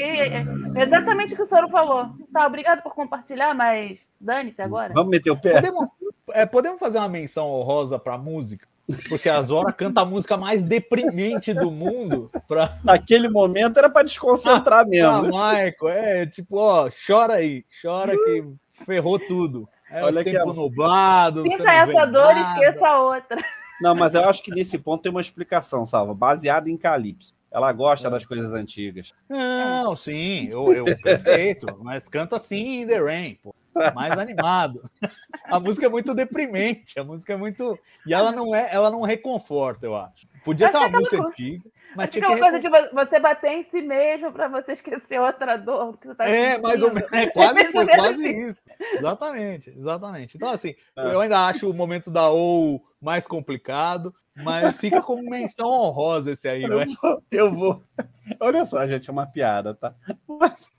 exatamente o que o Soro falou. Tá, obrigado por compartilhar, mas dane-se agora. Vamos meter o pé. Podemos, é, podemos fazer uma menção honrosa para música? Porque a Zora canta a música mais deprimente do mundo para Naquele momento era para desconcentrar mesmo. né? Michael. É tipo, ó, chora aí, chora que ferrou tudo. É Olha o aqui, tempo ó. nublado. Pinta essa dor e nada. esqueça a outra. Não, mas eu acho que nesse ponto tem uma explicação, Salva, baseada em Calypso. Ela gosta das coisas antigas. Não, sim, eu, eu perfeito, mas canta assim in the rain, pô. Mais animado. A música é muito deprimente, a música é muito e ela não é, ela não reconforta, eu acho. Podia Acho ser uma é música antiga, mas Acho tinha que é uma coisa de vo- você bater em si mesmo para você esquecer outra dor que você tá É, mais ou menos, é, quase foi quase isso. Exatamente, exatamente. Então assim, É. eu ainda acho o momento da ou mais complicado, mas fica como menção honrosa esse aí, Eu vai. vou, eu vou. Olha só, gente, é uma piada, tá? Mas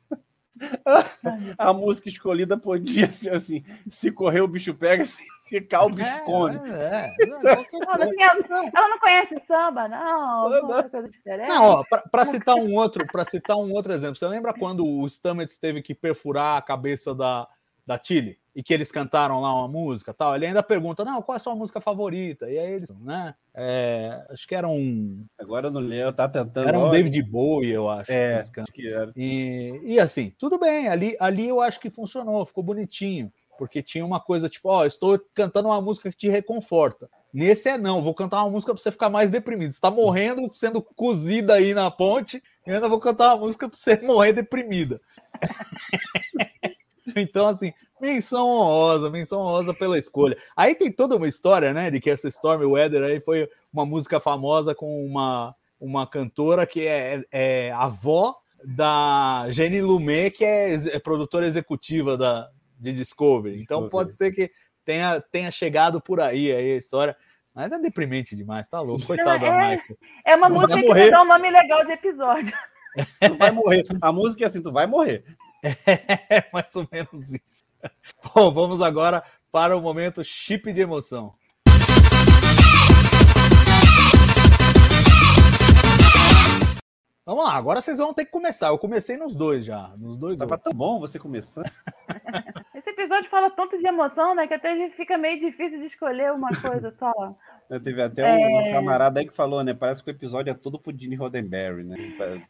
a música escolhida podia ser assim: se correr o bicho pega, se ficar o bicho come. É, é, é, Não, assim, ela, ela não conhece samba, não. Não, coisa diferente. Não, ó, para citar um outro, para citar um outro exemplo, você lembra quando o Stamets teve que perfurar a cabeça da, da Chile e que eles cantaram lá uma música tal, ele ainda pergunta, não, qual é a sua música favorita? E aí eles, né? É, acho que era um. Agora eu não lembro, tá tentando. Era um David Bowie, eu acho. É, acho que era. E, e assim, tudo bem, ali, ali eu acho que funcionou, ficou bonitinho, porque tinha uma coisa tipo, ó, estou cantando uma música que te reconforta. Nesse é não, vou cantar uma música para você ficar mais deprimido. Você tá morrendo, sendo cozida aí na ponte, e eu ainda vou cantar uma música para você morrer deprimida. Então, assim, menção honrosa, menção honrosa pela escolha. Aí tem toda uma história, né, de que essa Stormy Weather aí foi uma música famosa com uma, uma cantora que é, é avó da Jenny Lumet, que é, é produtora executiva da, de Discovery. Então Discovery. pode ser que tenha, tenha chegado por aí, aí a história. Mas é deprimente demais, tá louco. Coitado da é. Michael. É uma vai música que dá um nome legal de episódio. Tu vai morrer. A música é assim, tu vai morrer. É mais ou menos isso. Bom, vamos agora para o momento chip de emoção. Vamos lá, agora vocês vão ter que começar. Eu comecei nos dois já, nos dois. Tava tão bom você começando. Esse episódio fala tanto de emoção, né? Que até fica meio difícil de escolher uma coisa só. né? Teve até um É. camarada aí que falou, né? Parece que o episódio é todo pro Gene Roddenberry, né?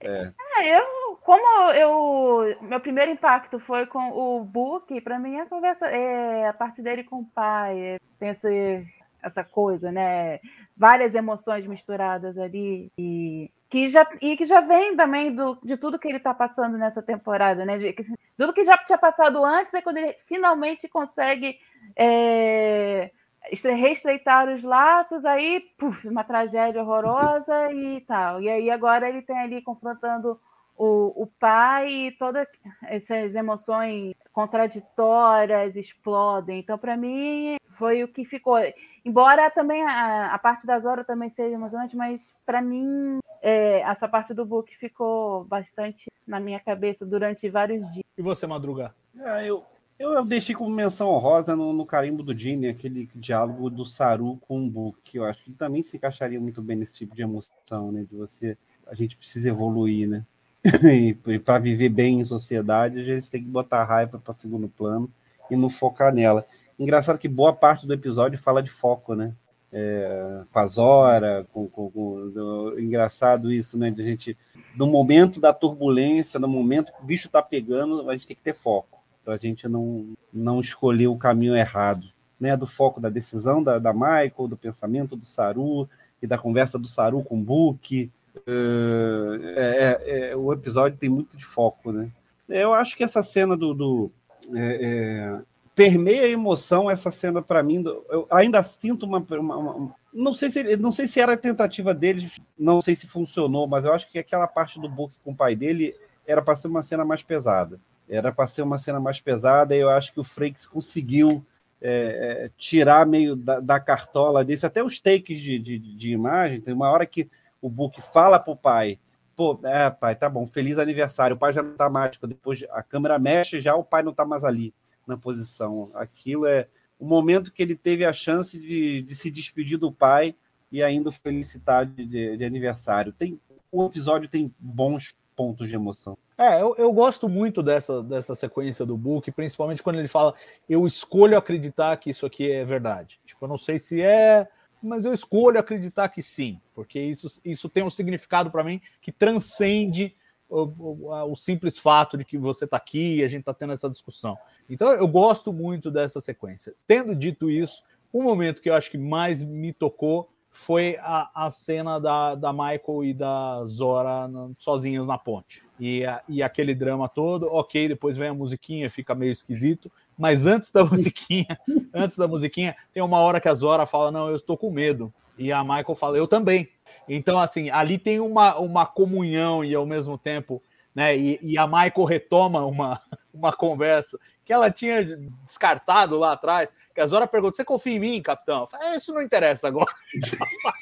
É, É, eu, como eu, meu primeiro impacto foi com o Book, para mim a conversa é a parte dele com o pai, é, tem esse, essa coisa, né? Várias emoções misturadas ali e que já e que já vem também do, de tudo que ele está passando nessa temporada, né? De, que, tudo que já tinha passado antes é quando ele finalmente consegue é, estre- reestreitar os laços, aí, puf, uma tragédia horrorosa e tal. E aí agora ele tem ali confrontando o, o pai e todas essas emoções contraditórias explodem. Então, para mim, foi o que ficou. Embora também a, a parte da Zora também seja emocionante, mas para mim é, essa parte do book ficou bastante na minha cabeça durante vários dias. E você, Madruga? Ah, eu, eu, eu deixei como menção honrosa no, no carimbo do Gene, aquele diálogo do Saru com o Book, que eu acho que também se encaixaria muito bem nesse tipo de emoção, né? De você. A gente precisa evoluir, né? e para viver bem em sociedade, a gente tem que botar a raiva para segundo plano e não focar nela. Engraçado que boa parte do episódio fala de foco, né? É, com a Zora, com, com, com- do- engraçado isso, né? De a gente, no momento da turbulência, no momento que o bicho tá pegando, a gente tem que ter foco, para a gente não, não escolher o caminho errado, né? Do foco da decisão da, da Michael, do pensamento do Saru e da conversa do Saru com o Book. É, é, é, o episódio tem muito de foco, né? Eu acho que essa cena do, do é, é, permeia a emoção essa cena para mim. Eu ainda sinto uma, uma- uma- não sei se não sei se era a tentativa dele, não sei se funcionou, mas eu acho que aquela parte do Book com o pai dele era para ser uma cena mais pesada. Era para ser uma cena mais pesada e eu acho que o Frakes conseguiu é, é, tirar meio da, da cartola desse, até os takes de, de, de imagem. Tem uma hora que o Book fala pro pai, pô, é, pai, tá bom, feliz aniversário. O pai já não tá mais, depois a câmera mexe, já o pai não tá mais ali na posição. Aquilo é o momento que ele teve a chance de, de se despedir do pai e ainda o felicitar de, de, de aniversário. Tem, o episódio tem bons pontos de emoção. É, eu, eu gosto muito dessa, dessa sequência do book, principalmente quando ele fala: eu escolho acreditar que isso aqui é verdade. Tipo, eu não sei se é, mas eu escolho acreditar que sim, porque isso, isso tem um significado para mim que transcende o, o, o simples fato de que você está aqui e a gente está tendo essa discussão. Então, eu gosto muito dessa sequência. Tendo dito isso, o momento que eu acho que mais me tocou foi a, a cena da, da Michael e da Zora sozinhos na ponte. E, a- e aquele drama todo, ok, depois vem a musiquinha, fica meio esquisito, mas antes da musiquinha, antes da musiquinha, tem uma hora que a Zora fala, não, eu estou com medo. E a Michael fala, eu também. Então, assim, ali tem uma, uma comunhão e ao mesmo tempo, né? E, e a Michael retoma uma, uma conversa que ela tinha descartado lá atrás, que a Zora pergunta: Você confia em mim, capitão? Eu falo, "É, Isso não interessa agora.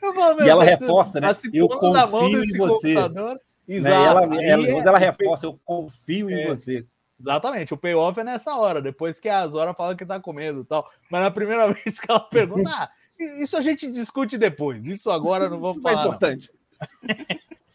Falo, "Meu, E ela reforça, né? Eu confio em você." computador. Né? Exato. E ela, Aí ela, é- ela reforça, eu confio em É. você. Exatamente, o payoff é nessa hora, depois que a Zora fala que tá com medo e tal. Mas na primeira vez que ela pergunta, ah, isso a gente discute depois, isso agora não vamos Isso é falar. não." importante.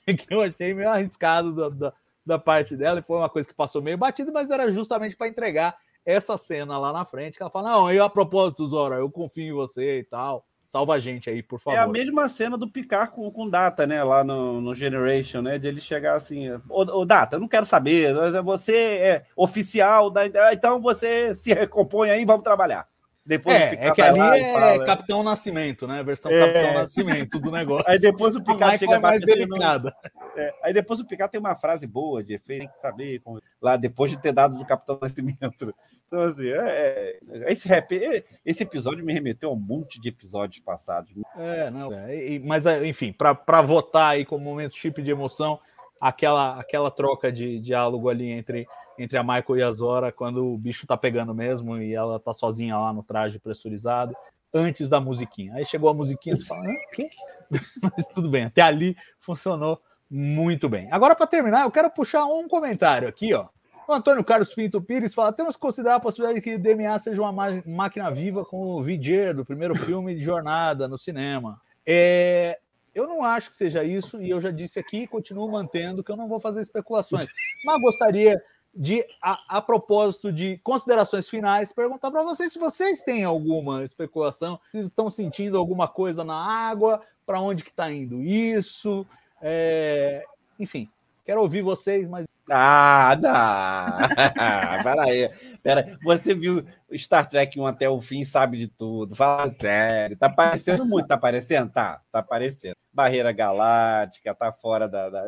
que eu achei meio arriscado da, da, da parte dela, e foi uma coisa que passou meio batido, mas era justamente para entregar essa cena lá na frente, que ela fala: Não, eu a propósito, Zora, eu confio em você e tal. Salva a gente aí, por favor. É a mesma cena do Picard com, com Data, né? Lá no, no Generation, né? De ele chegar assim: Ô, ô Data, eu não quero saber, você é oficial, da, então você se recompõe aí, vamos trabalhar. Depois é, é que ali é fala, Capitão Nascimento, né? Versão é... Capitão Nascimento do negócio. Aí depois o Picard chega é mais delicada. É, aí depois o Picard tem uma frase boa de efeito, tem que saber como... lá depois de ter dado do Capitão Nascimento. Então assim, é, é esse rap, esse episódio me remeteu a um monte de episódios passados. É, não, é, mas enfim, para votar aí como momento chip de emoção, aquela aquela troca de diálogo ali entre entre a Michael e a Zora quando o bicho tá pegando mesmo e ela tá sozinha lá no traje pressurizado, antes da musiquinha. Aí chegou a musiquinha e fala? Mas tudo bem, até ali funcionou muito bem. Agora, para terminar, eu quero puxar um comentário aqui, ó. O Antônio Carlos Pinto Pires fala: temos que considerar a possibilidade de que DMA seja uma máquina viva com o Vidier do primeiro filme de jornada no cinema. É, eu não acho que seja isso, e eu já disse aqui e continuo mantendo que eu não vou fazer especulações. Mas gostaria de, a, a, propósito de considerações finais, perguntar para vocês se vocês têm alguma especulação, se estão sentindo alguma coisa na água, para onde que está indo isso, é... enfim, quero ouvir vocês, mas ah, não! Pera aí. Pera, você viu Star Trek 1 até o fim, sabe de tudo. Fala sério. Tá parecendo muito, tá parecendo? Tá, tá parecendo. Barreira Galáctica, tá fora da. da...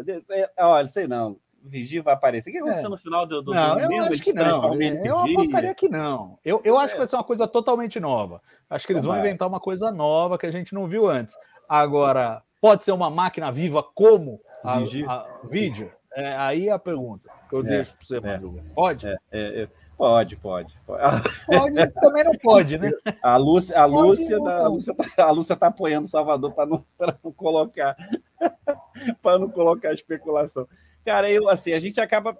Olha, sei não. Vigia vai aparecer. O que aconteceu é. no final do, do Não, eu acho que não. Eu apostaria que não. Eu, eu acho é. que vai ser uma coisa totalmente nova. Acho que eles vão inventar uma coisa nova que a gente não viu antes. Agora, pode ser uma máquina viva como a, a vídeo? É, aí é a pergunta que eu é, deixo para você, é, Madruga. Pode? É, é, pode, pode, pode. Pode, também não pode, né? A Lúcia, a Lúcia, da, a Lúcia, tá, a Lúcia tá apoiando o Salvador para não, não colocar para não colocar especulação. Cara, eu assim, a gente acaba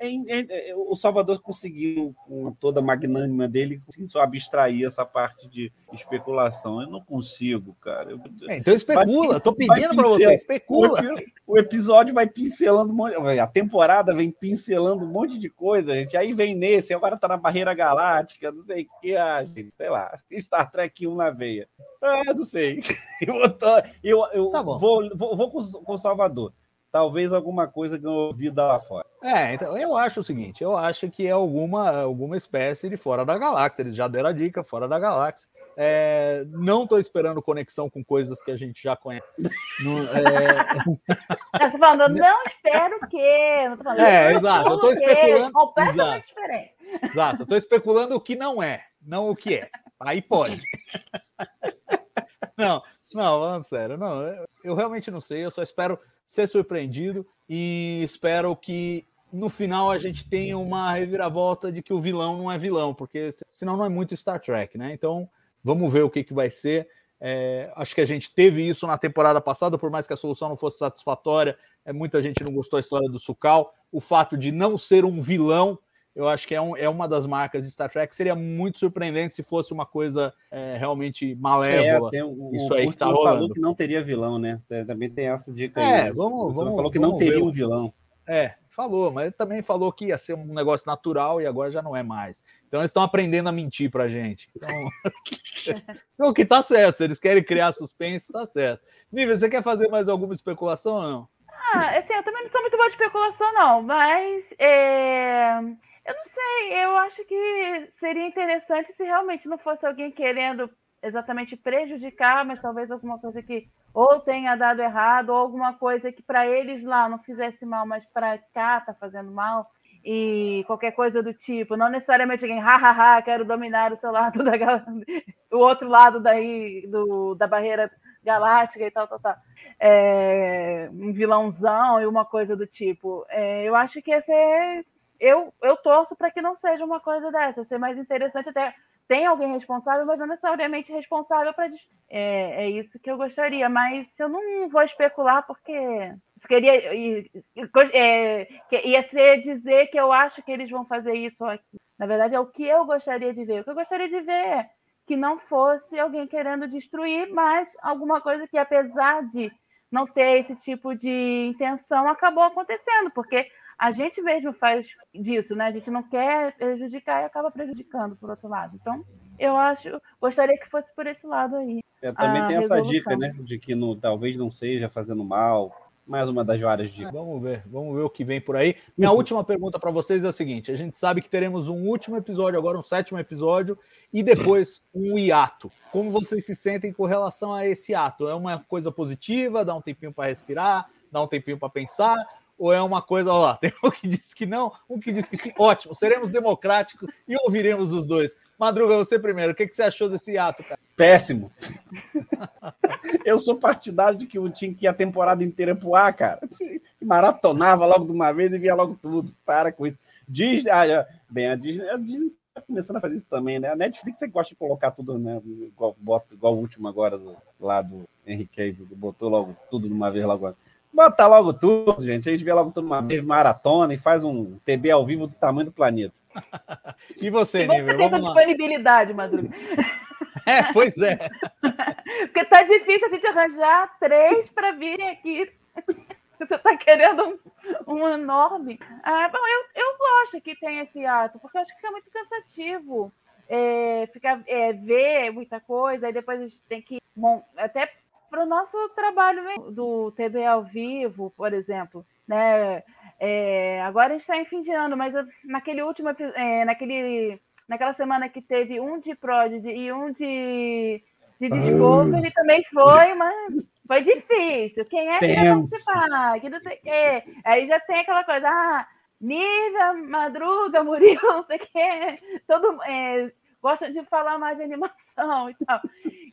em, em, o Salvador conseguiu, com toda a magnânima dele, conseguiu abstrair essa parte de especulação. Eu não consigo, cara. Eu, é, então especula, tô pedindo para você, especula. O, o, episódio vai pincelando, a temporada vem pincelando um monte de coisa, gente. Aí vem nesse, agora tá na barreira galáctica, não sei o que, ah, gente, sei lá, Star Trek 1 na veia. Ah, não sei. Eu, tô, eu, eu tá vou, vou, vou com, com o Salvador talvez alguma coisa que eu ouvi lá fora. É, então eu acho o seguinte: eu acho que é alguma, alguma espécie de fora da galáxia. Eles já deram a dica, fora da galáxia. É, não estou esperando conexão com coisas que a gente já conhece. Não, é... Você falando, não espero que. Não falando, é, exato. Eu estou especulando. Completamente diferente. Exato, eu estou especulando o que não é, não o que é. Aí pode. Não, não, falando sério, não, eu realmente não sei, eu só espero ser surpreendido e espero que no final a gente tenha uma reviravolta de que o vilão não é vilão, porque senão não é muito Star Trek, né? Então vamos ver o que, que vai ser. É, acho que a gente teve isso na temporada passada, por mais que a solução não fosse satisfatória, é, muita gente não gostou da história do Sukal. O fato de não ser um vilão eu acho que é, um, é uma das marcas de Star Trek. Seria muito surpreendente se fosse uma coisa é, realmente malévola. É, o, Isso aí que tá rolando. falou que não teria vilão, né? Também tem essa dica é, aí. vamos, vamos. Falou que vamos não teria ver. um vilão. É, falou, mas também falou que ia ser um negócio natural e agora já não é mais. Então eles estão aprendendo a mentir pra gente. Então, o que tá certo, se eles querem criar suspense, tá certo. Nível, você quer fazer mais alguma especulação ou não? Ah, assim, eu também não sou muito boa de especulação, não, mas é... Eu não sei, eu acho que seria interessante se realmente não fosse alguém querendo exatamente prejudicar, mas talvez alguma coisa que ou tenha dado errado, ou alguma coisa que para eles lá não fizesse mal, mas para cá tá fazendo mal, e qualquer coisa do tipo, não necessariamente alguém, hahaha, quero dominar o seu lado da o outro lado daí do, da barreira galáctica e tal, tal, tal. É, um vilãozão e uma coisa do tipo. É, eu acho que esse é eu, eu torço para que não seja uma coisa dessa, ser mais interessante até tem alguém responsável, mas não necessariamente responsável para é, é isso que eu gostaria, mas eu não vou especular porque queria é, ia ser dizer que eu acho que eles vão fazer isso aqui. Na verdade é o que eu gostaria de ver. O que eu gostaria de ver é que não fosse alguém querendo destruir, mas alguma coisa que apesar de não ter esse tipo de intenção acabou acontecendo, porque a gente mesmo faz disso, né? A gente não quer prejudicar e acaba prejudicando por outro lado. Então, eu acho, gostaria que fosse por esse lado aí. É, também a tem essa resolução. dica, né? De que não, talvez não seja fazendo mal. Mais uma das várias dicas. Vamos ver, vamos ver o que vem por aí. Minha última pergunta para vocês é a seguinte: a gente sabe que teremos um último episódio, agora um sétimo episódio, e depois um hiato. Como vocês se sentem com relação a esse ato? É uma coisa positiva, dá um tempinho para respirar, dá um tempinho para pensar? Ou é uma coisa, olha lá, tem um que diz que não, um que diz que sim. Ótimo, seremos democráticos e ouviremos os dois. Madruga, você primeiro, o que, que você achou desse ato, cara? Péssimo. Eu sou partidário de que o time que ia a temporada inteira pro ar, cara. Maratonava logo de uma vez e via logo tudo. Para com isso. Disney, ah, bem, a Disney, a Disney tá começando a fazer isso também, né? A Netflix que gosta de colocar tudo, né? Igual, bota, igual o último agora do, lá do Henry Cavill, que botou logo tudo de uma vez logo. Bota logo tudo, gente. A gente vê logo tudo uma vez, maratona e faz um TB ao vivo do tamanho do planeta. E você, E você Nível? tem essa disponibilidade, Madruga. É, pois é. Porque tá difícil a gente arranjar três para virem aqui. Você tá querendo um, um enorme. Ah, bom, eu, eu gosto que tem esse ato, porque eu acho que fica muito cansativo. É, ficar, é, ver muita coisa, aí depois a gente tem que. Bom, até para o nosso trabalho mesmo, do TV ao vivo, por exemplo. Né? É, agora a gente está em fim de ano, mas naquele último é, naquele, naquela semana que teve um de Prodigy e um de, de Discovery também foi, mas foi difícil. Quem é que vai participar? Que não sei o quê. Aí já tem aquela coisa, ah, Nívia, Madruga, Murilo, não sei o quê. Todo, é, gostam de falar mais de animação e tal.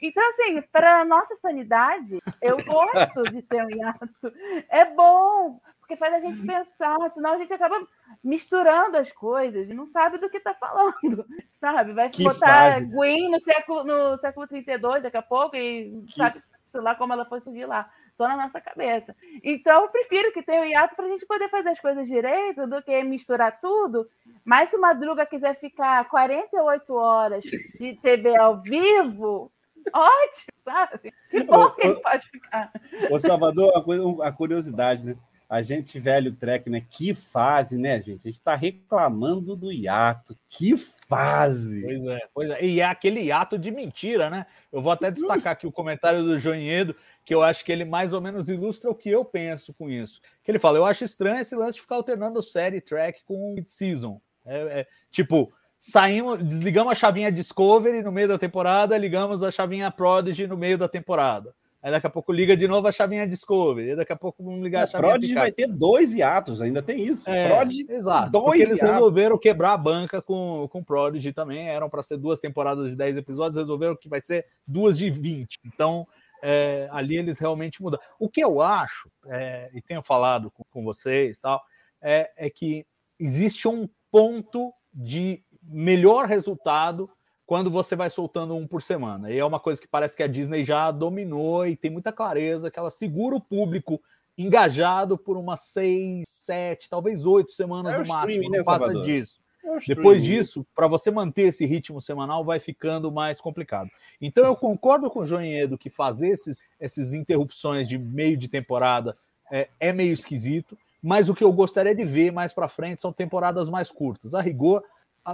Então, assim, para nossa sanidade, eu gosto de ter um hiato. É bom, porque faz a gente pensar, senão a gente acaba misturando as coisas e não sabe do que está falando, sabe? Vai Que botar fase. Gwen no século, no século 32 daqui a pouco e sabe, sei lá como ela foi surgir lá, só na nossa cabeça. Então, eu prefiro que tenha o hiato para a gente poder fazer as coisas direito do que misturar tudo. Mas se o Madruga quiser ficar 48 horas de TV ao vivo, ótimo, sabe? Que bom que ele pode ficar. Ô, Salvador, a, coisa, a curiosidade, né? A gente velho trek, né? Que fase, né, gente? A gente tá reclamando do hiato. Que fase! Pois é, pois é. E é aquele ato de mentira, né? Eu vou até destacar aqui o comentário do Joinhedo, que eu acho que ele mais ou menos ilustra o que eu penso com isso. Que ele fala: eu acho estranho esse lance de ficar alternando série track com mid-season. É, é, tipo, saímos, desligamos a chavinha Discovery no meio da temporada, ligamos a chavinha Prodigy no meio da temporada. Aí daqui a pouco liga de novo a chavinha Discovery, aí daqui a pouco vamos ligar a A chavinha Prodigy vai ter dois hiatos, ainda tem isso. É, exato. dois porque eles hiatos. resolveram quebrar a banca com, com Prodigy também. Eram para ser duas temporadas de 10 episódios, resolveram que vai ser duas de 20. Então, é, ali eles realmente mudam. O que eu acho, é, e tenho falado com, com vocês, tal, é, é que existe um ponto de melhor resultado quando você vai soltando um por semana. E é uma coisa que parece que a Disney já dominou e tem muita clareza que ela segura o público engajado por umas seis, sete, talvez oito semanas É no máximo. Não né, passa Salvador? disso. É Depois disso, para você manter esse ritmo semanal, vai ficando mais complicado. Então, eu concordo com o Joinhedo que fazer esses, essas interrupções de meio de temporada é, é meio esquisito, mas o que eu gostaria de ver mais para frente são temporadas mais curtas. A rigor,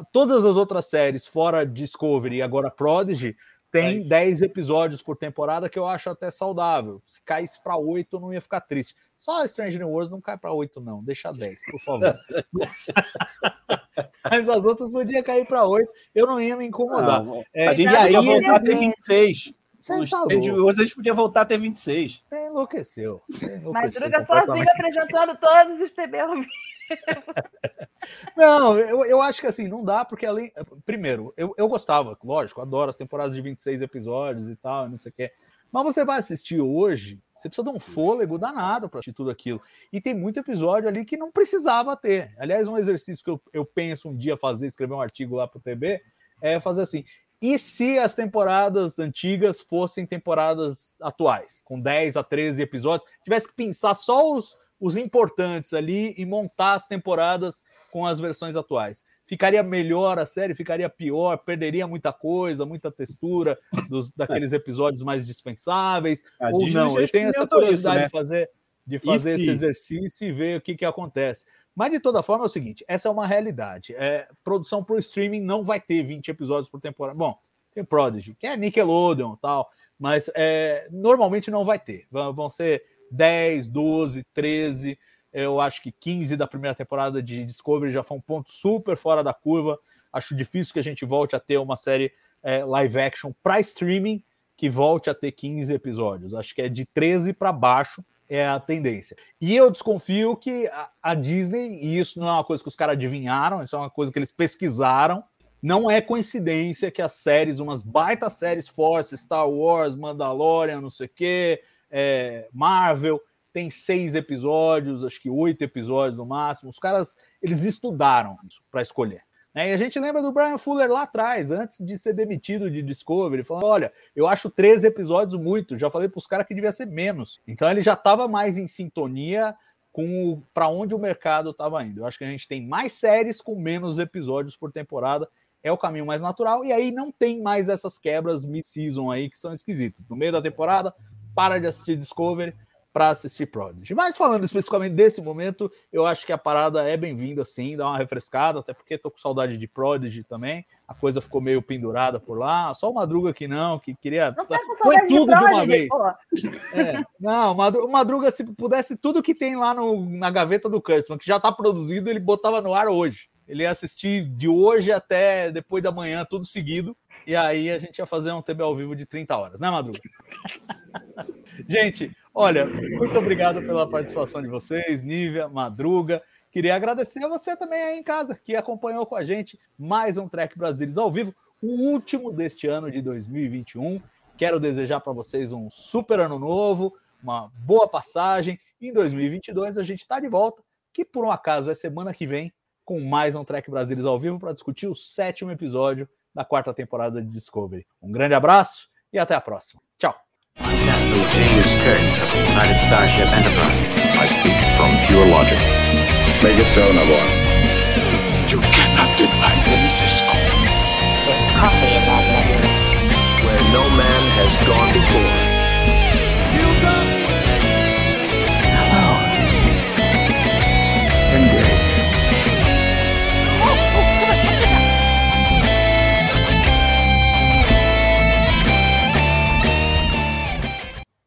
todas as outras séries, fora Discovery e agora Prodigy, tem 10 episódios por temporada que eu acho até saudável. Se caísse para 8, eu não ia ficar triste. Só Stranger New Worlds não cai para 8, não. Deixa 10, por favor. Mas as outras podiam cair para 8, eu não ia me incomodar. Não, É, a gente aí, podia voltar a ter eles- 26. Você tá louco. Worlds, a gente podia voltar a ter 26. Você enlouqueceu. Você enlouqueceu Madruga sozinho apresentando todos os TV ao vivo. Não, eu, eu acho que assim, não dá, porque além. Primeiro, eu, eu gostava, lógico, adoro as temporadas de 26 episódios e tal, não sei o quê. Mas você vai assistir hoje, você precisa de um fôlego danado para assistir tudo aquilo. E tem muito episódio ali que não precisava ter. Aliás, um exercício que eu, eu penso um dia fazer, escrever um artigo lá para o TB, é fazer assim. E se as temporadas antigas fossem temporadas atuais, com 10 a 13 episódios, tivesse que pensar só os, os importantes ali e montar as temporadas com as versões atuais. Ficaria melhor a série, ficaria pior, perderia muita coisa, muita textura dos, daqueles episódios mais dispensáveis, A ou Disney não. Eu tenho essa curiosidade isso, né? de fazer, de fazer se? esse exercício e ver o que, que acontece. Mas de toda forma é o seguinte: essa é uma realidade. É, produção para o streaming não vai ter 20 episódios por temporada. Bom, tem Prodigy, que é Nickelodeon tal, mas é, normalmente não vai ter. Vão ser 10, 12, 13. Eu acho que 15 da primeira temporada de Discovery já foi um ponto super fora da curva. Acho difícil que a gente volte a ter uma série é, live action para streaming que volte a ter 15 episódios. Acho que é de 13 para baixo é a tendência. E eu desconfio que a, a, Disney, e isso não é uma coisa que os caras adivinharam, isso é uma coisa que eles pesquisaram. Não é coincidência que as séries, umas baita séries fortes, Star Wars, Mandalorian, não sei o quê, é, Marvel, tem seis episódios, acho que oito episódios no máximo. Os caras, eles estudaram isso para escolher. Né? E a gente lembra do Brian Fuller lá atrás, antes de ser demitido de Discovery, falando: olha, eu acho 13 episódios muito, já falei para os caras que devia ser menos. Então ele já estava mais em sintonia com para onde o mercado estava indo. Eu acho que a gente tem mais séries com menos episódios por temporada. É o caminho mais natural, e aí não tem mais essas quebras mid-season aí que são esquisitas. No meio da temporada, para de assistir Discovery, para assistir Prodigy. Mas falando especificamente desse momento, eu acho que a parada é bem-vinda, sim, dá uma refrescada, até porque tô com saudade de Prodigy também. A coisa ficou meio pendurada por lá. Só o Madruga que não, que queria. Não Põe tudo de, Prodigy, de uma vez. É, não, o Madruga, se pudesse tudo que tem lá no, na gaveta do Kurtzman, que já tá produzido, ele botava no ar hoje. Ele ia assistir de hoje até depois da manhã, tudo seguido. E aí a gente ia fazer um TB ao vivo de 30 horas, né, Madruga? gente, Olha, muito obrigado pela participação de vocês, Nívia, Madruga. Queria agradecer a você também aí em casa, que acompanhou com a gente mais um Trek Brasilis ao vivo, o último deste ano de 2021. Quero desejar para vocês um super ano novo, uma boa passagem. Em 2022 a gente está de volta, que por um acaso é semana que vem, com mais um Trek Brasilis ao vivo para discutir o sétimo episódio da quarta temporada de Discovery. Um grande abraço e até a próxima. Tchau. where no man has gone before.